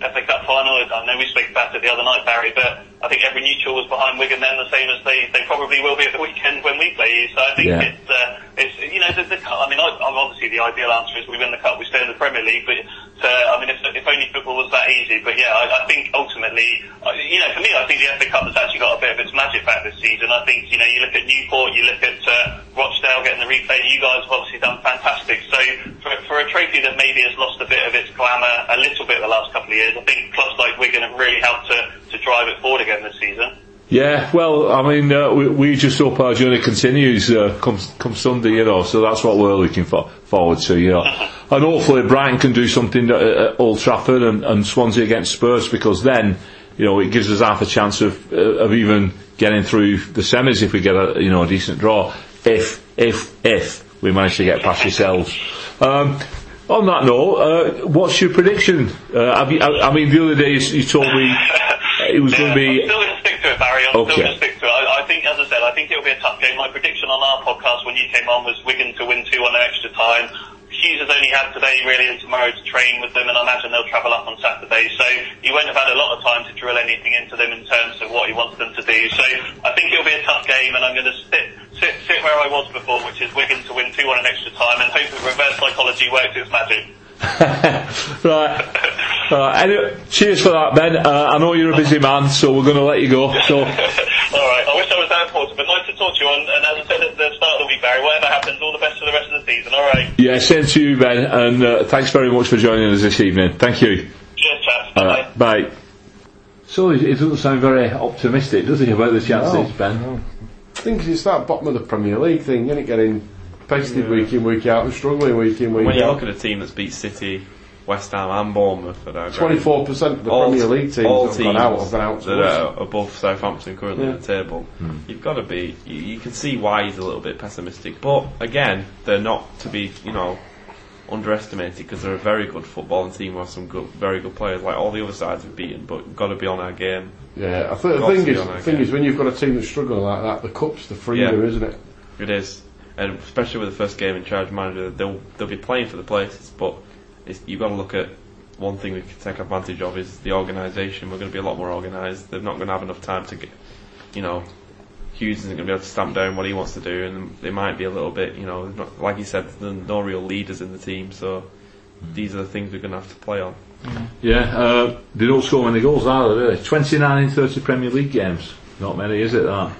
FA Cup final. I know we spoke about it the other night, Barry, but I think every neutral was behind Wigan then, the same as they, they probably will be at the weekend when we play. So I think Yeah. it's, uh, it's, you know, the, the I mean, I, I'm obviously the ideal answer is we win the cup, we stay in the Premier League, but uh, I mean, if, if only football was that easy. But yeah, I, I think ultimately, uh, you know, for me, I think the FA Cup has actually got a bit of its magic back this season. I think, you know, you look at Newport, you look at uh, Rochdale getting the replay. You guys have obviously done fantastic. So for, for a trophy that maybe has lost a bit of its glamour a little bit the last couple of years, I think clubs like Wigan have really helped to, to drive it forward again this season. Yeah, well, I mean, uh, we, we just hope our journey continues uh, come come Sunday, you know. So that's what we're looking for forward to, you know. [laughs] And hopefully Brighton can do something at, at Old Trafford and, and Swansea against Spurs because then, you know, it gives us half a chance of uh, of even getting through the semis if we get a you know a decent draw. If if if we manage to get past [laughs] yourselves. Um, on that note, uh, what's your prediction? Uh, you, I, I mean, the other day you, you told me it was going [laughs] to I'm be. still going to stick to it, Barry. I'm Okay. still going to stick to it. I, I think, as I said, I think it'll be a tough game. My prediction on our podcast when you came on was Wigan to win 2 on extra time. Hughes has only had today really and tomorrow to train with them and I imagine they'll travel up on Saturday so he won't have had a lot of time to drill anything into them in terms of what he wants them to do so I think it'll be a tough game and I'm going to sit, sit, sit where I was before which is Wigan to win 2 on an extra time and hope that reverse psychology works its magic. [laughs] right. right. Anyway, cheers for that, Ben. Uh, I know you're a busy man, so we're going to let you go. So, [laughs] All right, I wish I was that important, but nice to talk to you. And, and as I said at the start of the week, Barry, whatever happens, all the best for the rest of the season. All right, yeah, same to you, Ben, and uh, thanks very much for joining us this evening. Thank you. cheers, chaps. All Bye. right, bye. So it it doesn't sound very optimistic, does it, about the chances, No, Ben? I think it's that bottom of the Premier League thing, isn't it? Getting pasted week in, week out, and struggling week in, week When you look at a team that's beat City, West Ham, and Bournemouth, that Twenty-four percent of the all, Premier League teams all that have gone out have gone out that are above Southampton currently Yeah. in the table. Hmm. You've got to be. You, you can see why he's a little bit pessimistic, but again, they're not to be, you know, underestimated because they're a very good footballing team with some good, very good players. Like all the other sides have beaten, but got to be on our game. Yeah, I think the thing is, the thing game. is, when you've got a team that's struggling like that, the cup's the freedom, Yeah. isn't it? It is, and especially with the first game in charge manager, they'll they'll be playing for the places, but you've got to look at one thing we can take advantage of is the organisation. We're going to be a lot more organised. They're not going to have enough time to get, you know, Hughes isn't going to be able to stamp down what he wants to do, and they might be a little bit, you know, not, like you said, there's no real leaders in the team, so these are the things we're going to have to play on. Yeah, uh, they don't score many goals do they? 29 in 30 Premier League games. Not many, is it, that?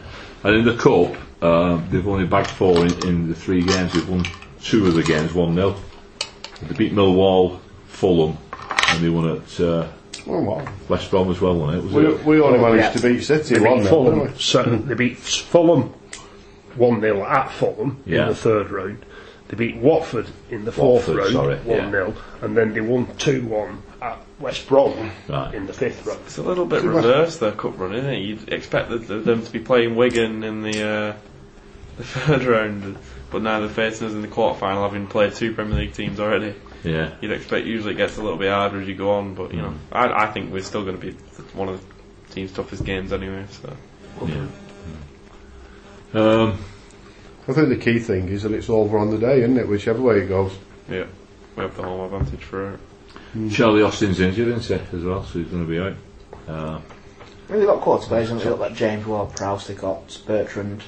And in the Cup, uh, they've only bagged four in, in the three games. They've won two of the games, 1 0. They beat Millwall, Fulham, and they won at uh, Oh. West Brom as well, wasn't it? Was We, it? we only managed yeah. to beat City They one beat 0 Fulham. didn't? So they beat Fulham one 0 at Fulham Yeah. in the third round. They beat Watford in the fourth Watford, round, sorry, one 0 and then they won two one at West Brom Right. in the fifth round. It's a little bit reversed their cup run, isn't it? You'd expect the, the, them to be playing Wigan in the uh, the [laughs] third round, but now they're facing us in the quarter final, having played two Premier League teams already. Yeah. You'd expect usually it gets a little bit harder as you go on, but you know, I, I think we're still going to be one of the team's toughest games anyway. So yeah. Um, I think the key thing is that it's over on the day, isn't it? Whichever way it goes. yeah, we have the home advantage for it. Charlie Austin's injured, isn't he, as well, so he's going to be out. Uh, Well, they've got quarter players, haven't they? They've got like James Ward-Prowse, they've got Bertrand.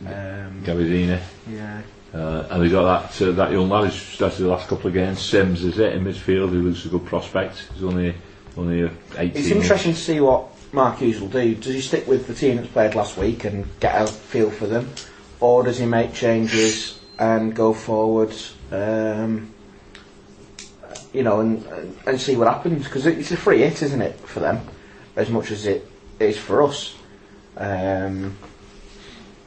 Um, Gabbiadini. yeah. Uh, and they got that uh, that young lad who's started the last couple of games, Sims, is it, in midfield, He looks a good prospect. He's only only uh, 18. It's interesting to see what Mark Hughes will do. Does he stick with the team that's played last week and get a feel for them? Or does he make changes and go forward, um, you know, and, and, and see what happens? Because it's a free hit, isn't it, for them, as much as it is for us. Um,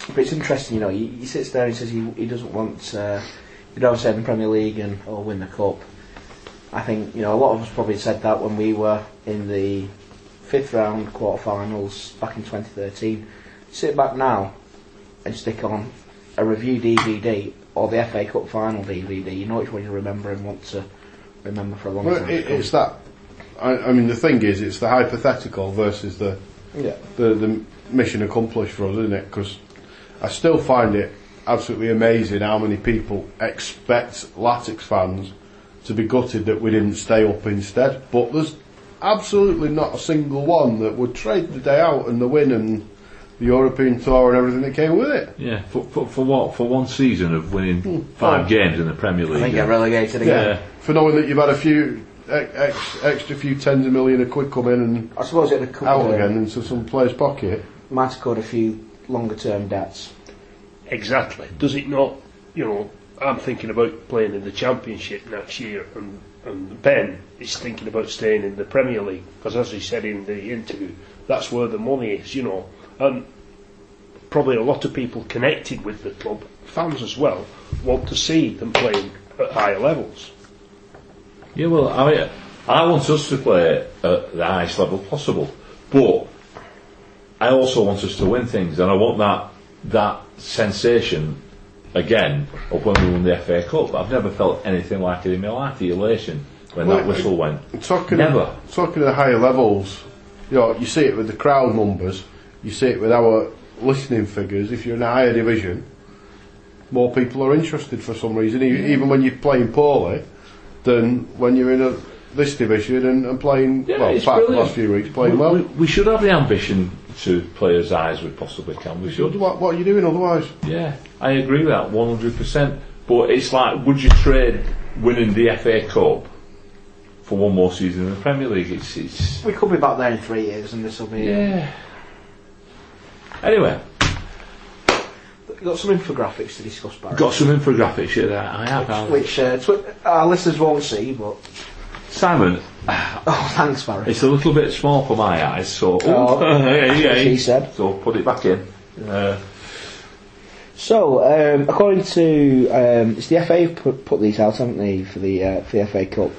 but it's interesting, you know, he, he sits there and says he, he doesn't want, uh, don't stay in the Premier League and or win the cup. I think you know a lot of us probably said that when we were in the fifth round quarterfinals back in 2013. Sit back now and stick on a review DVD or the FA Cup final DVD. You know which one you remember and want to remember for a long Well, time. it, it's that. I, I mean, the thing is, it's the hypothetical versus the yeah. the, the mission accomplished for us, isn't it? Because I still find it absolutely amazing how many people expect Latics fans to be gutted that we didn't stay up instead. But there's absolutely not a single one that would trade the day out and the win and the European tour and everything that came with it. Yeah, for, for, for what? For one season of winning hmm. five Oh. games in the Premier League. I League. think get relegated again. Yeah. For knowing that you've had a few ex, ex, extra few tens of million of quid come in and I suppose it would have out again into some player's pocket. might have covered a few longer term debts. Exactly. Does it not? You know, I'm thinking about playing in the Championship next year, and, and Ben is thinking about staying in the Premier League because, as he said in the interview, that's where the money is. You know, and probably a lot of people connected with the club, fans as well, want to see them playing at higher levels. Yeah, well, I mean, I want us to play at the highest level possible, but I also want us to win things, and I want that that sensation again of when we won the FA Cup. I've never felt anything like it in my life. The elation when Well, that whistle went. Talking Never. talking at higher levels, you know, you see it with the crowd numbers, you see it with our listening figures. If you're in a higher division, more people are interested for some reason, e- even when you're playing poorly, than when you're in a, this division and, and playing. Yeah, well, fact, the last few weeks playing we, well. we, we should have the ambition to play as high as we possibly can. We should. What, what are you doing otherwise? Yeah, I agree with that 100%. But it's like, would you trade winning the FA Cup for one more season in the Premier League? It's, it's We could be back there in three years and this will be. yeah. Anyway, got some infographics to discuss, Barry. got some infographics here. That I have. haven't I? Which uh, tw- our listeners won't see, but. Simon, [sighs] Oh, thanks, Barry. it's a little bit small for my eyes, so Oh, [laughs] yeah, that's what she said. So put it back in. Uh, So, um, according to um, it's the FA put, put these out, haven't they, for the uh, for the FA Cup?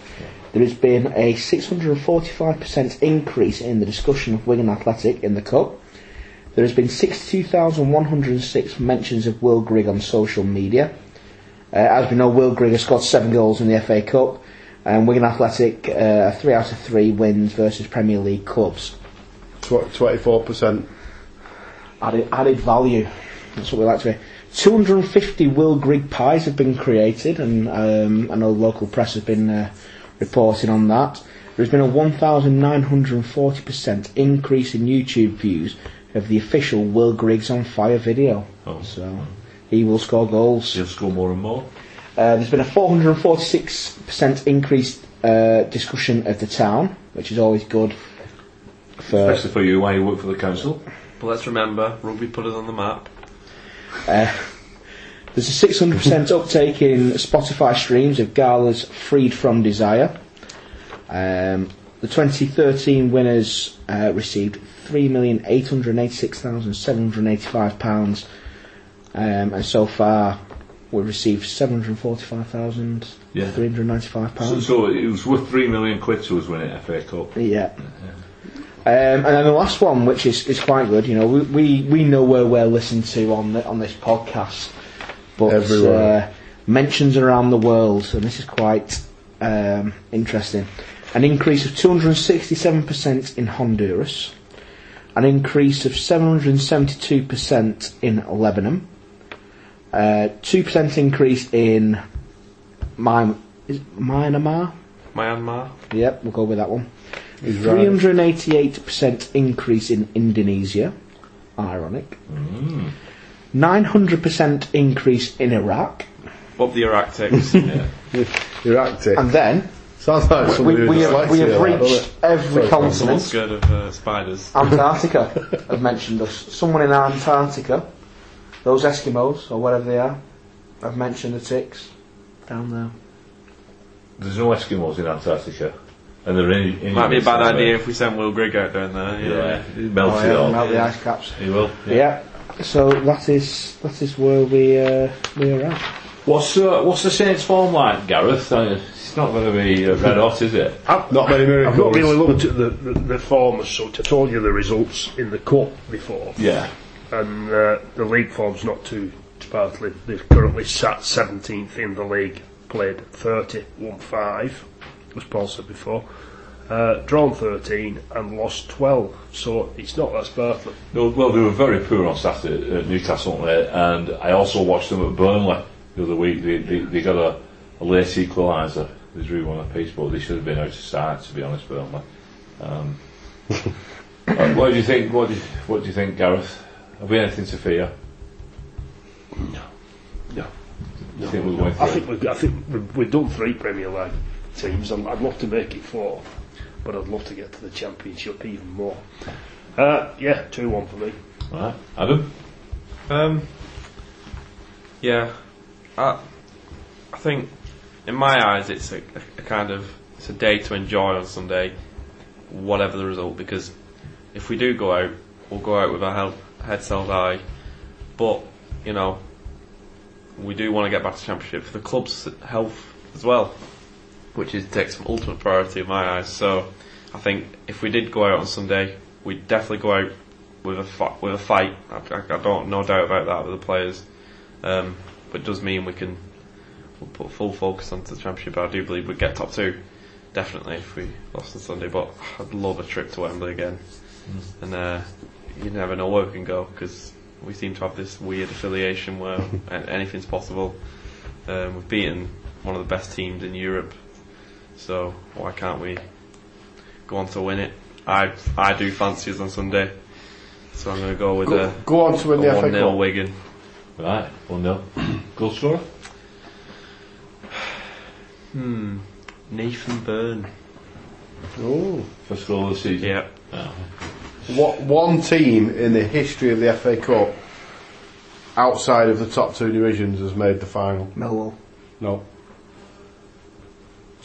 There has been a 645% increase in the discussion of Wigan Athletic in the Cup. There has been 62,106 mentions of Will Grigg on social media. Uh, as we know, Will Grigg has scored seven goals in the FA Cup, and Wigan Athletic uh, three out of three wins versus Premier League clubs. Twenty-four percent. added, added value. That's what we like to hear. 250 Will Grigg pies have been created, and um, I know local press has been uh, reporting on that. There's been a 1,940% increase in YouTube views of the official Will Griggs on Fire video. Oh. So he will score goals. he'll score more and more. Uh, there's been a 446% increase uh, discussion of the town, which is always good. For Especially for you, while you work for the council. But let's remember, rugby put us on the map. there's a 600% uptake in Spotify streams of Gala's Freed from Desire. Um, the 2013 winners uh, received £3,886,785 um, and so far we've received £745,395. So, so it was worth three million quid to us winning FA Cup. Yeah. Um, and then the last one, which is, is quite good, you know, we, we, we know where we're listened to on the, on this podcast, but Everywhere. Uh, mentions around the world, and this is quite um, interesting. An increase of 267% in Honduras, an increase of 772% in Lebanon, uh, 2% increase in My, is Myanmar. Myanmar. Yep, we'll go with that one. 388% increase in Indonesia. Ironic. 900% increase in Iraq. Up the Iraq ticks. You're active. And then Sounds like we, somebody we, with have, we have dyslexia, that, doesn't reached it? every Sorry, Someone's continent. scared of uh, spiders. Antarctica have mentioned us. Someone in Antarctica, those Eskimos, or whatever they are, I've mentioned the ticks down there. There's no Eskimos in Antarctica. And they're in, in Might be a bad somewhere. idea if we send Will Grigg out down there. You know. Yeah, it melts Oh, it yeah, all. melt the ice caps. He will. Yeah. So that is that is where we uh, we are at. What's uh, what's the Saints form like, Gareth? I mean, it's not going to be uh, red hot, is it? I've, Not many I've not really looked at the, the, the form as such. I told you the results in the cup before, Yeah. And uh, the league form's not too sparkling. They're currently sat 17th in the league, played 30, won 5, as Paul said before, uh, drawn 13 and lost 12. So it's not that sparkling. No, well, they were very poor on Saturday at Newcastle, weren't and I also watched them at Burnley the other week. They, they, they got a, a late equaliser. They drew one apiece, but they should have been out to start, to be honest, Burnley. Um, [laughs] uh, what do you think? What do you, what do you think, Gareth? Have we anything to fear? No. No. you think we're going I think we've, I think we've, we've done three Premier League teams. and I'd love to make it four, but I'd love to get to the Championship even more. Uh, yeah, 2 1 for me. Right, Adam. Um, yeah, I, I think in my eyes it's a, a kind of it's a day to enjoy on Sunday, whatever the result. Because if we do go out, we'll go out with our head, held high. But you know, we do want to get back to championship for the club's health as well, which is takes ultimate priority in my eyes. So I think if we did go out on Sunday, we'd definitely go out with a fi- with a fight. I, I, I don't no doubt about that with the players, um, but it does mean we can we'll put full focus onto the championship. I do believe we'd get top two, definitely if we lost on Sunday. But I'd love a trip to Wembley again, and uh, you never know where we can go because we seem to have this weird affiliation where [laughs] anything's possible. Um, we've beaten one of the best teams in Europe, so why can't we go on to win it? I I do fancy us on Sunday, so I'm going to go with Go, a, go on to win the a FA one 0 Wigan. Right, 1 0. [clears throat] Goal scorer? Hmm. Nathan Byrne. Oh. First goal of the season. Yeah. What one team in the history of the FA Cup outside of the top two divisions has made the final? Millwall. No.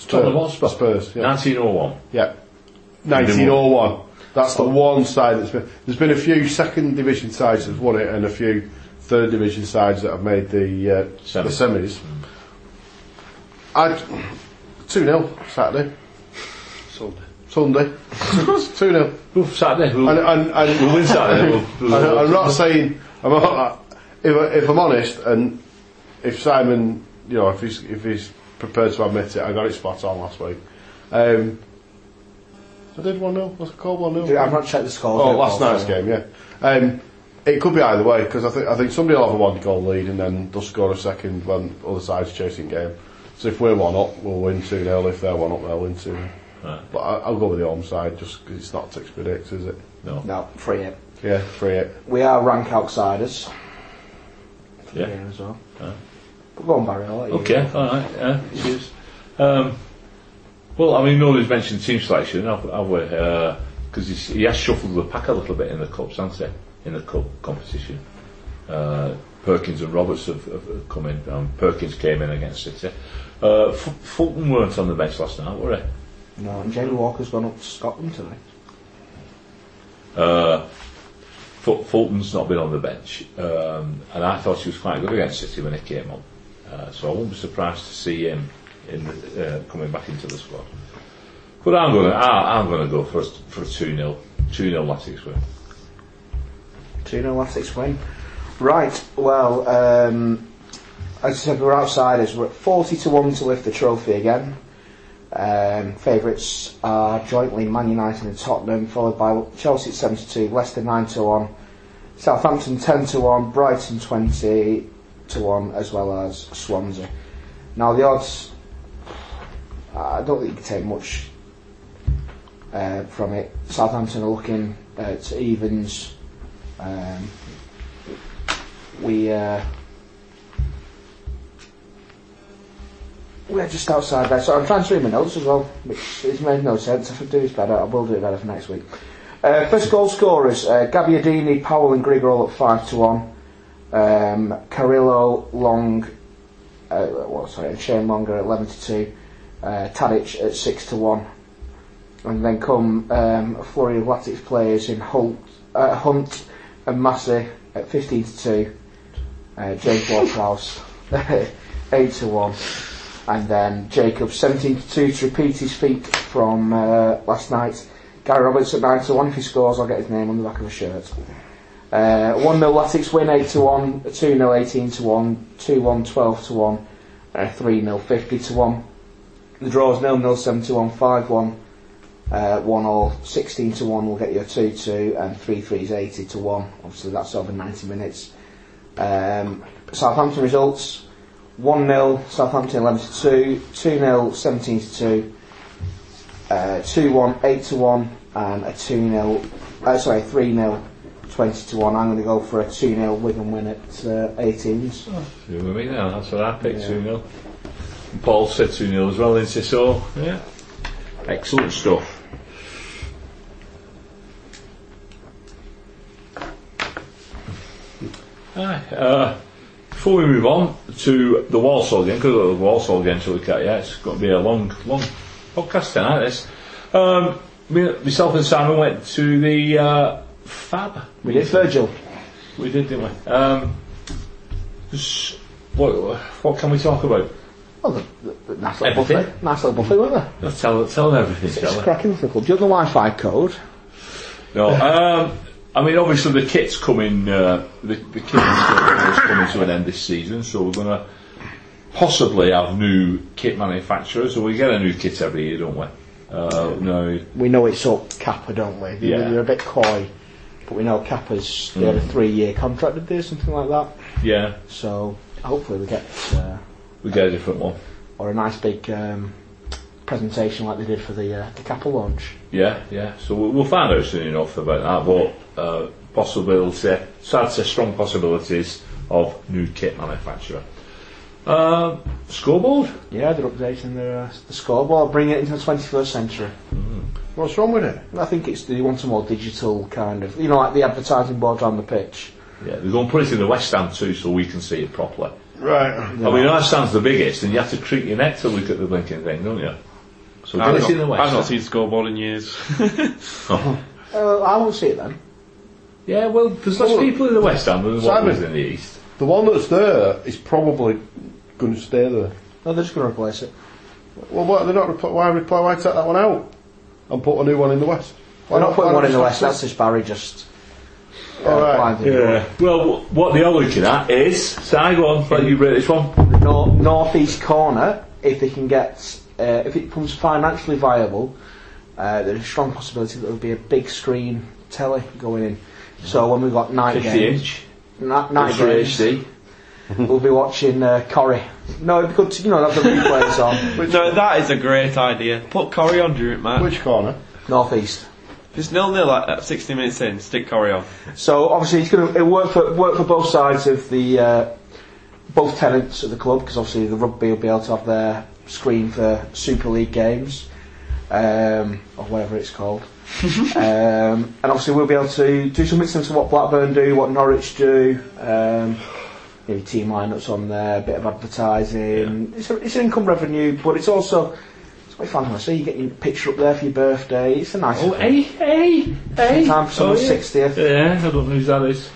Tottenham Hotspur. Spurs. Yeah. 1901. yeah. 1901. That's the one side that's been. There's been a few second division sides that's won it, and a few third division sides that have made the uh, Semis. the semis. I two 0 Saturday, Sunday. Sunday, [laughs] two 0 Oof, Saturday. We'll, And, and, and we'll win Saturday. We'll, we'll, I, I'm not saying I'm not, if, I- if I'm honest, and if Simon, you know, if he's if he's prepared to admit it, I got it spot on last week. Um, I did one 0 Was it called one 0 I've not checked the score. Oh, last night's so- game, yeah. Um, it could be either way because I think I think somebody will have a one goal lead and then they'll score a second when other side's chasing game. So if we're one up, we'll win two 0 If they're one up, they'll win two. Right. But I, I'll go with the home side just because it's not six predicts, is it? no. No, free it. Yeah, three eight. We are rank outsiders. Yeah. Here as well. Yeah. But go on, Barry. I'll let you. Okay, alright, yeah, cheers. Um, Well, I mean, nobody's mentioned team selection, have, have we? Because he has shuffled the pack a little bit in the cups, hasn't he? In the cup competition. Uh, Perkins and Roberts have, have have come in. Um, Perkins came in against City. Uh, F- Fulton weren't on the bench last night, were they? No, and Jamie Walker's gone up to Scotland tonight. Uh, Fulton's not been on the bench, um, and I thought he was quite good against City when he came on. Uh, so I wouldn't be surprised to see him in the, uh, coming back into the squad. But I'm going to I'm going to go for a, for a two 0 two 0 Latics win. 2 0 Latics win. Right, well, um, as I said, we're outsiders. We're at 40 to 1 to lift the trophy again. Um, Favourites are jointly Man United and Tottenham, followed by Chelsea at 72, Leicester 9 to 1, Southampton 10 to 1, Brighton 20 to 1, as well as Swansea. Now, the odds, I don't think you can take much uh, from it. Southampton are looking at evens. Um, we uh, we're just outside there, so I'm read my notes as well, which has made no sense. If I do this better, I will do it better for next week. Uh, first goal scorers: uh, Gabbiadini, Powell, and Grigor all at five to one. Um, Carrillo, Long, uh, well, sorry, Shane Longer at eleven to two. Uh, Tadic at six to one. And then come um, a flurry of Latics players in Holt, uh, Hunt and Massey at 15 to 2. Uh, James Ward-Prowse [laughs] 8 to 1. And then Jacob 17 to 2 to repeat his feat from uh, last night. Gary Roberts at 9 to 1. If he scores, I'll get his name on the back of a shirt. Uh, 1 0 Latics win 8 to 1. 2 0 18 to 1. 2 1 12 to 1. Uh, 3 0 50 to 1. The draws 0 0 7 to 1. 5 1. Uh, 1 all 16 to 1 will get you a 2 2 and 3 3 is 80 to 1 obviously that's over 90 minutes um, Southampton results 1 0 Southampton 11 to 2 2 0 17 to 2 uh, 2 1 8 to 1 and a 2 0 uh, sorry 3 0 20 to 1 I'm going to go for a 2 0 Wigan win at uh, 18s You with me now? That's what I picked, 2 0. Paul said 2 0 as well, didn't he? So, yeah. Excellent stuff. Aye, uh, before we move on to the Walsall game, because the Walsall game to look at, yeah, it's going to be a long, long podcast tonight, this. Um, me, myself and Simon went to the uh, Fab. we did Virgil We did, didn't we? Um, what, what can we talk about? oh the, the, the nice little Everything. buffet nice little buffet wasn't there tell, tell them everything, it's we? cracking little club do you have the Wi-Fi code No, um, I mean, obviously the kit's coming, uh, the, the kit is coming to an end this season, so we're going to possibly have new kit manufacturers, So we get a new kit every year, don't we? Uh, no, we know it's up Kappa don't we they, Yeah. they're a bit coy but we know Kappa's they had a three year contract did they something like that yeah, so hopefully we get uh, we get a different one. or a nice big um, presentation like they did for the uh, the Kappa launch Yeah, yeah. So we'll, we'll find out soon enough about that, but uh, possibility, so I'd say strong possibilities of new kit manufacturer. Um scoreboard. yeah they're updating their uh, the scoreboard bringing it into the 21st century What's wrong with it? I think it's they want a more digital kind of you know like the advertising board on the pitch Yeah, they're going to put it in the West Stand too, so we can see it properly. Right. I mean, our stand's the biggest, and you have to creep your neck to look at the blinking thing, don't you? So I've get it in the not, West I've not seen scoreboard in years. [laughs] Oh. uh, I won't see it then Yeah, well, there's less Well, people in the West Stand than what Simon. was in the East. The one that's there is probably going to stay there. no they're just going to replace it Well, why, they're not repl- why, repl- why take that one out and put a new one in the west? Why We're not putting one in the west that's just Barry just uh, All right. applying for the Yeah. Well, what they are looking at is, so I go on, let you break this one. the nor- northeast corner, if they can get, uh, if it becomes financially viable, uh, there's a strong possibility that there'll be a big screen telly going in. So when we've got night 50 games, inch, night, night games, HD. [laughs] we'll be watching uh, Corrie. No, it'd be good to, you know, have the replays on. [laughs] no, that is a great idea. Put Corrie on during it, man. Which corner? Northeast. Just nil nil at at 60 minutes in, stick Corrie on. So obviously it's going to it'll work for work for both sides of the uh, both tenants of the club because obviously the rugby will be able to have their screen for Super League games, um, or whatever it's called. [laughs] um, and obviously we'll be able to do something similar to what Blackburn do, what Norwich do. Um, maybe team lineups on there, a bit of advertising. It's, a, it's an income revenue, but it's also it's quite fun. I see you get your picture up there for your birthday. It's a nice Oh, hey, hey, hey. time for someone's Oh, yeah. 60th. Yeah, I don't know who that is.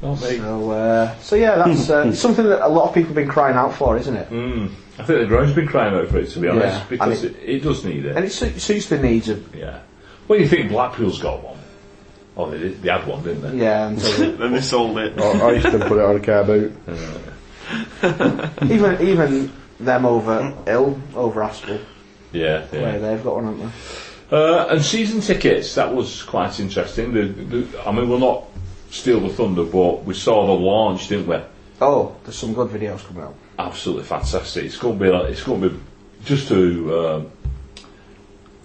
So, uh, so yeah, that's uh, [laughs] something that a lot of people have been crying out for, isn't it? Mm. I think the ground's been crying out for it, to be honest, Yeah, because and it, it does need it. And it su- suits the needs of Yeah. Well, you think Blackpool's got one? Oh, they, did, they had one, didn't they? yeah. Until [laughs] Then they sold it. I, I used to put it on a car boot. [laughs] even even them over Ill over Aspel, Yeah, yeah. where they've got one, haven't they? Uh, and season tickets, that was quite interesting. The, the, I mean, we'll not steal the thunder, but we saw the launch, didn't we? Oh, there's some good videos coming out. Absolutely fantastic. It's going to be, like, it's going to be just to um,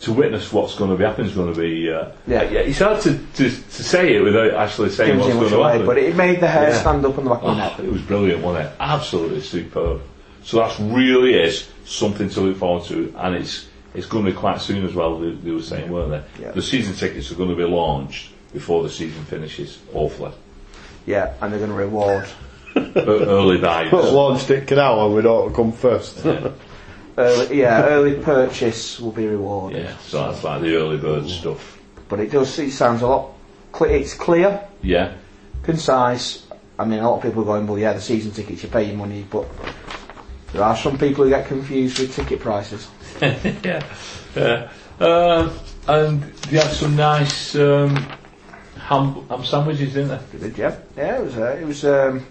to witness what's going to be happening. Is going to be uh, Yeah. It's hard to, to, to say it without actually saying what's going to happen. but it made the hair Yeah. stand up on the back of my Oh, neck. it was brilliant, wasn't it? Absolutely superb. So that's really is something to look forward to, and it's it's going to be quite soon as well. They, they were saying, weren't they? Yeah. The season tickets are going to be launched before the season finishes, hopefully. Yeah, and they're going to reward [laughs] Early buyers. Launched it canal and we don't come first. early, yeah, early purchase will be rewarded. yeah, so that's like the early bird stuff. But it does. It sounds a lot. Cle- it's clear, Yeah, concise. I mean, a lot of people are going, well, yeah, the season tickets, you pay your money, but there are some people who get confused with ticket prices. yeah, [laughs] yeah. Uh, and they had some nice um, ham, ham sandwiches, didn't they? Did you? Yeah, it was. Uh, it was. Um,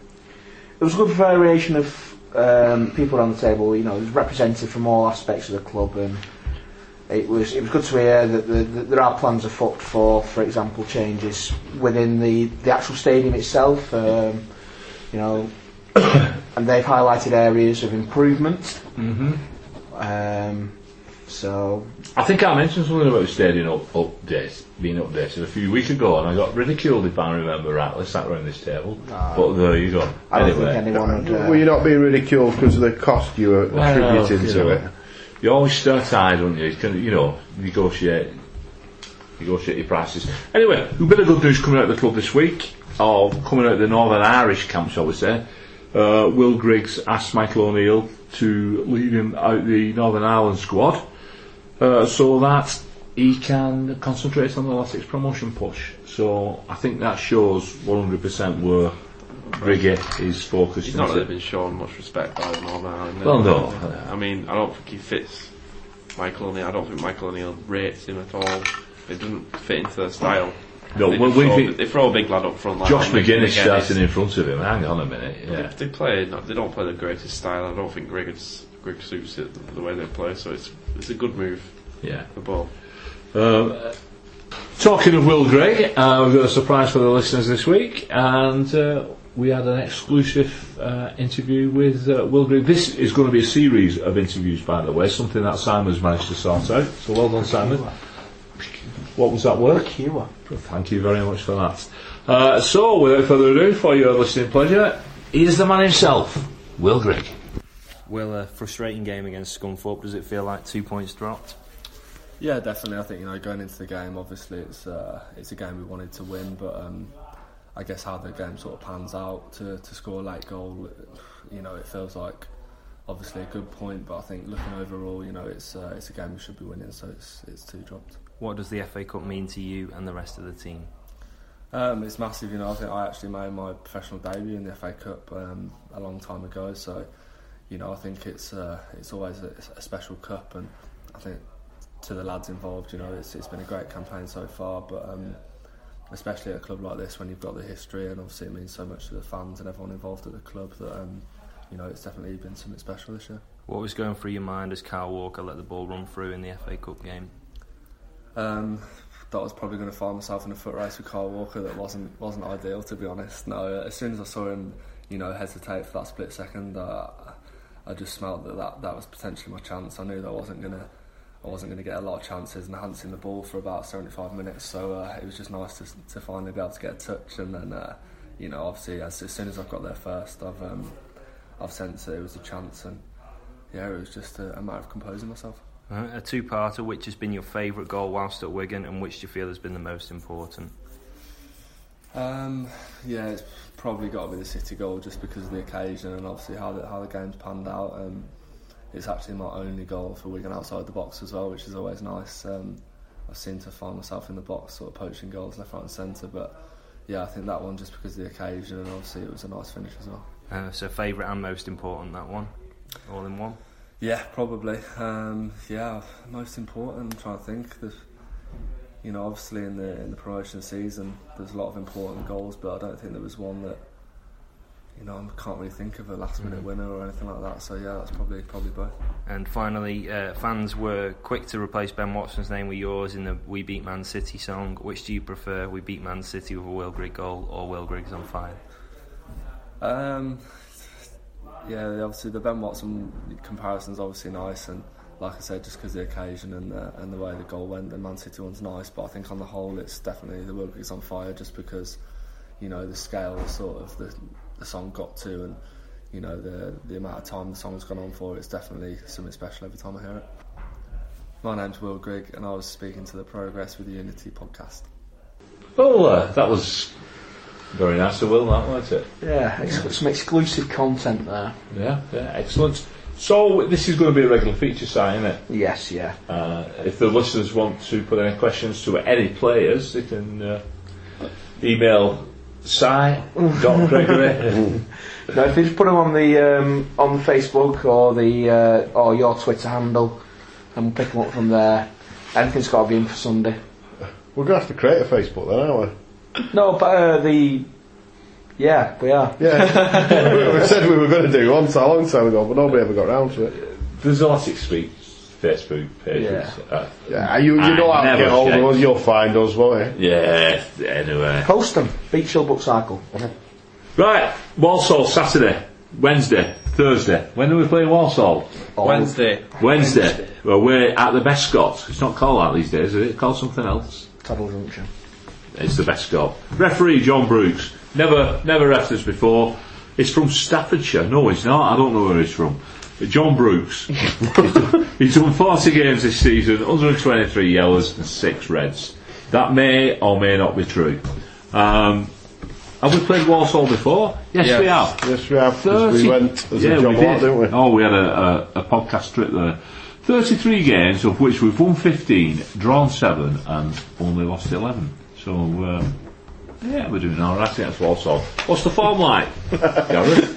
it was a good variation of um, people around the table. You know, it was represented from all aspects of the club, and it was. It was good to hear that, the, that there are plans afoot for, for example, changes within the the actual stadium itself. Um, you know, [coughs] and they've highlighted areas of improvement. Mm-hmm. Um, so I think I mentioned something about the stadium up, update being updated a few weeks ago, and I got ridiculed if I remember rightly, sat around this table. but there you go. I don't anyway, think anyone would. Uh, Were you not being ridiculed because of the cost you were Well, attributing you to know. it? you always start high, don't you? You can, you know, negotiate, negotiate your prices. Anyway, a bit of good news coming out of the club this week, or coming out of the Northern Irish camp, shall we say. Uh, Will Griggs asked Michael O'Neill to lead him out the Northern Ireland squad, uh, so that he can concentrate on the Latics promotion push. So I think that shows 100% where Griggy is focused. He's not really been shown much respect by the Northern Ireland. Well, no. I mean, I don't think he fits Michael O'Neill. I don't think Michael O'Neill rates him at all. It doesn't fit into their style. No, they, well, we throw, think- they throw a big lad up front. Like Josh Magennis starting in front of him. Hang on a minute. They, Yeah. they play. Not, they don't play the greatest style. I don't think Grigg, is, Greg suits it the, the way they play. So it's it's a good move Yeah. the ball. Um, talking of Will Grigg, uh, we've got a surprise for the listeners this week, and uh, we had an exclusive uh, interview with uh, Will Grigg. This is going to be a series of interviews, by the way, something that Simon's managed to sort out. So well done, Simon. What was that word? Cure. Thank you very much for that. Uh, so, without further ado, for your listening pleasure, here's the man himself, Will Grigg. Will, a frustrating game against Scunthorpe. Does it feel like two points dropped? Yeah, definitely. I think you know going into the game, obviously it's uh, it's a game we wanted to win, but um, I guess how the game sort of pans out to, to score a late goal, you know, it feels like obviously a good point, but I think looking overall, you know, it's uh, it's a game we should be winning, so it's it's two dropped. What does the FA Cup mean to you and the rest of the team? Um, it's massive, you know. I think I actually made my professional debut in the FA Cup um, a long time ago, so you know I think it's uh, it's always a, a special cup, and I think to the lads involved, you know, it's it's been a great campaign so far, but um, especially at a club like this when you've got the history and obviously it means so much to the fans and everyone involved at the club that um, you know it's definitely been something special this year. What was going through your mind as Kyle Walker let the ball run through in the FA Cup game? Um, that I was probably going to find myself in a foot race with Kyle Walker. That wasn't wasn't ideal, to be honest. No, as soon as I saw him, you know, hesitate for that split second, uh, I just smelled that, that that was potentially my chance. I knew that I wasn't gonna I wasn't gonna get a lot of chances, and I hadn't seen the ball for about 75 minutes. So uh, it was just nice to to finally be able to get a touch, and then uh, you know, obviously as, as soon as I've got there first, I've um, I've sensed that it was a chance, and yeah, it was just a, a matter of composing myself. Uh, a two-parter. Which has been your favourite goal whilst at Wigan, and which do you feel has been the most important? Um, yeah, it's probably got to be the City goal just because of the occasion and obviously how the, how the game's panned out. Um, it's actually my only goal for Wigan outside the box as well, which is always nice. Um, I seem to find myself in the box, sort of poaching goals left, right, and centre. But yeah, I think that one just because of the occasion and obviously it was a nice finish as well. Uh, so favourite and most important that one, all in one. Yeah, probably. Um, yeah, most important. I'm trying to think. There's, you know, obviously in the in the promotion season, there's a lot of important goals, but I don't think there was one that, you know, I can't really think of a last minute winner or anything like that. So yeah, that's probably probably both. And finally, uh, fans were quick to replace Ben Watson's name with yours in the "We Beat Man City" song. Which do you prefer? "We Beat Man City" with a Will Grigg goal, or "Will Grigg's on fire"? Um, yeah, obviously the Ben Watson comparison's obviously nice, and like I said, just because the occasion and the, and the way the goal went, the Man City one's nice. But I think on the whole, it's definitely the Will is on fire, just because you know the scale sort of the the song got to, and you know the the amount of time the song's gone on for. It's definitely something special every time I hear it. My name's Will Grigg, and I was speaking to the Progress with the Unity podcast. Well, uh, that was very nice of Will, that wasn't it? Yeah, ex- some exclusive content there. Yeah, yeah, excellent. So this is going to be a regular feature site, isn't it? Yes, yeah. Uh, if the listeners want to put any questions to any players, they can uh, email si.gregory. [laughs] No, if you just put them on the um, on Facebook or the uh, or your Twitter handle, and we'll pick them up from there. Anything's got to be in for Sunday. We're going to have to create a Facebook then, aren't we? No, but uh, the yeah, we are. Yeah. [laughs] we said we were going to do one so a long time ago, but nobody ever got round to it. There's Atlantic Speak Facebook pages. Yeah. Uh, Yeah, you, you I know how to never get hold of us, you'll find us, won't you? yeah, anyway. Post them. Beach Hill Book Cycle. Right, Walsall, Saturday, Wednesday, Thursday. When are we playing Walsall? Wednesday. Wednesday. Well, we're at the Bescot. It's not called that these days, is it? It's called something else. Tuttle Junction. It's the Bescot. Referee John Brooks. Never, never refed us before. He's from Staffordshire. No, he's not. I don't know where he's from. John Brooks. [laughs] he's done 40 games this season, 123 yellows and 6 reds. That may or may not be true. Um, have we played Walsall before? Yes, Yes. we have. Yes, we have. 30 we went as yeah, a job we lot, did. didn't we? Oh, we had a, a, a podcast trip there. 33 games, of which we've won 15, drawn 7, and only lost 11. So, um, yeah, we're doing alright against Walsall. What's the form like, [laughs] Gareth?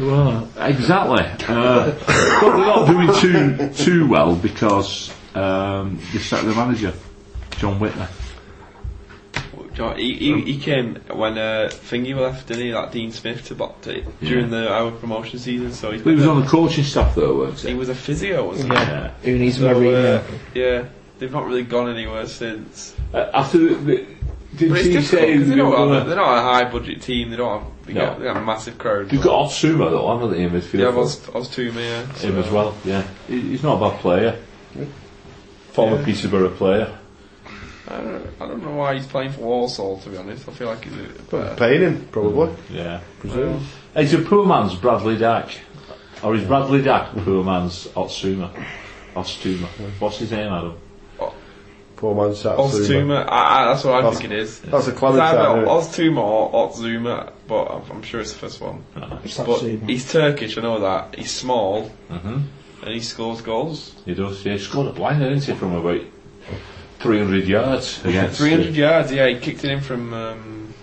well, exactly. Uh, but we're not doing too too well because um, they sacked the manager, Jon Whitney. John, he, he, he came when uh, Thingy left, didn't he? Like Dean Smith to Bot during the our promotion season. So he's He was on the coaching staff though, weren't He he? was a physio, wasn't Yeah. Who needs he? So, uh, yeah, they've not really gone anywhere since. Uh, after the, the, did But it's he difficult they they were don't gonna- have, they're not a high budget team. They don't have they, No. got, they got a massive crowd. You've but- got Otsuma though, haven't they, in midfield? yeah, Oz, Oztuma, yeah. Him as uh, well, yeah. He's not a bad player. Former Yeah. Peterborough player. I don't, I don't know why he's playing for Walsall. To be honest, I feel like he's a. Paying him, probably. Mm, yeah. Presume. Uh, he's a poor man's Bradley Dack. Or is Bradley Dack poor man's Otsuma? Ostuma. What's his name, Adam? Poor man Satsuma. Oztuma, I, I, that's what I That's- think it is. That's a clever either term, isn't it? Oztuma or Otzuma, but I'm, I'm sure it's the first one. But he's Turkish, I know that. He's small Mm-hmm. and he scores goals. He does, yeah. He scored a blinder, didn't he, from about 300 yards against. 300 yards, yeah, he kicked it in from um,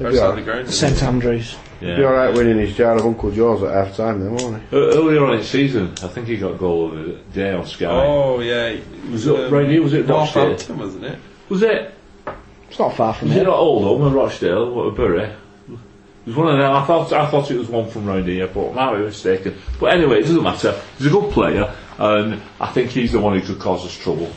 outside the ground. St? Andrews. Yeah. Be alright winning his jar of Uncle Joe's at half time then, won't he? Uh, Earlier on in the season, I think he got goal of the day on Sky. Oh, yeah. he- Was it round here? Was it Rochdale? Northampton, wasn't it? Was it? It's not far from Was it here. not Oldham and Rochdale? What a Bury? It was one of them. I thought I thought it was one from round here, but I might be mistaken. But anyway, it doesn't matter. He's a good player, and I think he's the one who could cause us trouble.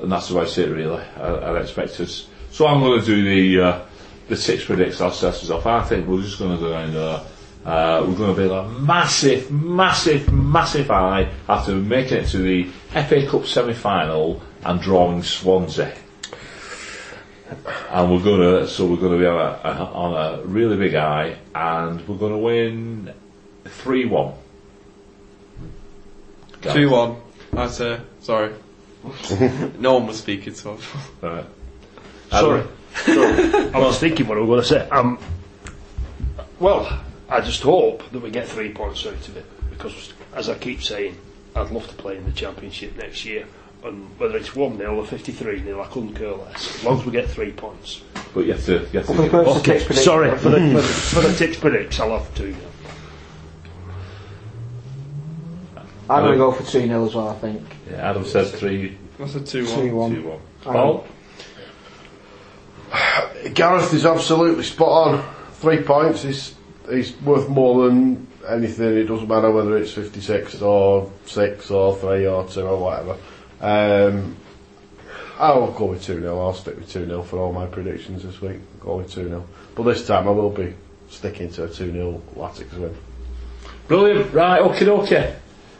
And that's the way I see it, really. I, I'd expect us. So I'm going to do the uh, the six predicts our assessors off. I think we're just going to go down there. Uh, we're going to be like massive, massive, massive eye after making it to the FA Cup semi-final and drawing Swansea and we're gonna so we're gonna be on a, a, on a really big eye, and we're gonna win three one. Two one. I say sorry. [laughs] no one was speaking, so Right. Sorry. [laughs] I was thinking what I was going to say. Um, well, I just hope that we get three points out of it because, as I keep saying, I'd love to play in the championship next year. And whether it's 1 0 or 53 0, I couldn't care less. As long as we get three points. But you have to. You have to For the purpose of tips prediction, Sorry, for the, for the, [laughs] for the tips predicts, I'll have two. I'm going to go for 2 0 as well, I think. yeah, Adam said three, that's a two 2 one. 1. two, one. Paul? [sighs] Gareth is absolutely spot on. Three points. He's he's worth more than anything. It doesn't matter whether it's fifty six or six or three or two or whatever. Um, I'll go with two 0 I'll stick with two 0 for all my predictions this week. Go with two 0 But this time I will be sticking to a two 0 Latics win. Brilliant. Right, okay, okay.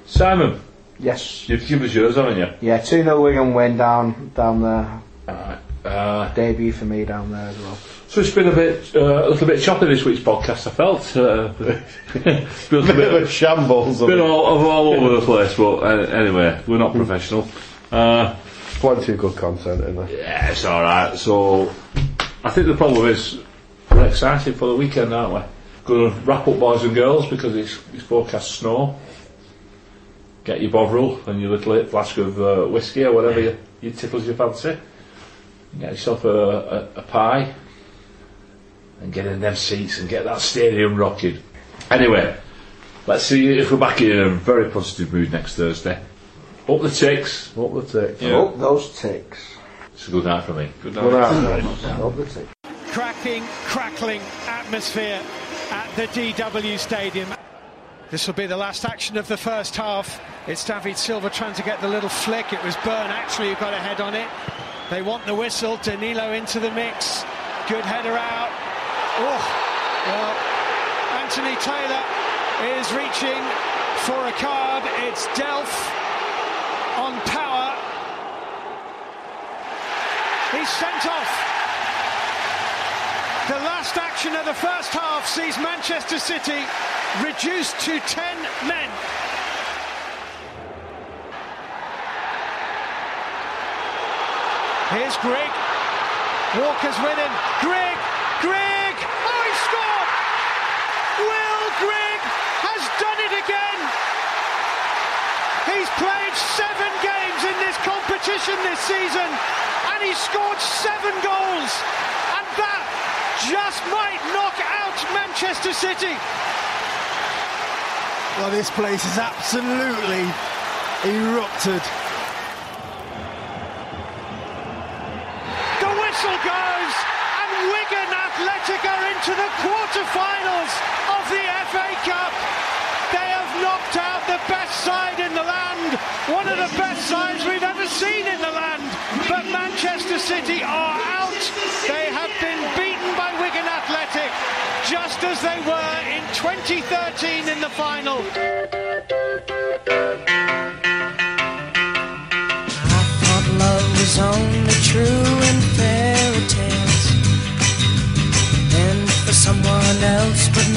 Simon, Yes. you've given us yours, haven't you? Yeah, 2 0 Wigan win down, down there. Alright. Uh, Debut for me down there as well. so it's been a bit, uh, a little bit choppy this week's podcast. I felt uh, [laughs] been a little Bit of a shambles. bit of all, of all over the [laughs] place. But uh, anyway, we're not professional. Uh, Plenty of good content in there. yeah, it's all right. So I think the problem is we're excited for the weekend, aren't we? Going to wrap up, boys and girls, because it's, it's forecast snow. Get your bovril and your little flask of uh, whiskey or whatever you, you tickles your fancy. Get yourself a, a, a pie and get in them seats and get that stadium rocking. Anyway, let's see if we're back in a very positive mood next Thursday. Up the ticks. Up the tick? Yeah. Oh, those ticks. It's a good night for me. Good Well, night. now- Oh, the ticks. cracking, crackling atmosphere at the DW Stadium. This will be the last action of the first half. It's David Silva trying to get the little flick. It was Byrne actually who got a head on it. They want the whistle. Danilo into the mix. Good header out. Oh, well, Anthony Taylor is reaching for a card. It's Delph on power. He's sent off. The last action of the first half sees Manchester City reduced to 10 men. Here's Grigg. Walker's winning. Grigg! Grigg! Oh, he scored! Will Grigg has done it again! He's played seven games in this competition this season and he scored seven goals. And that just might knock out Manchester City. Well, this place is absolutely erupted. Whistle goes and Wigan Athletic are into the quarter-finals of the FA Cup. They have knocked out the best side in the land, one of the best sides we've ever seen in the land. But Manchester City are out. They have been beaten by Wigan Athletic, just as they were in 2013 in the final.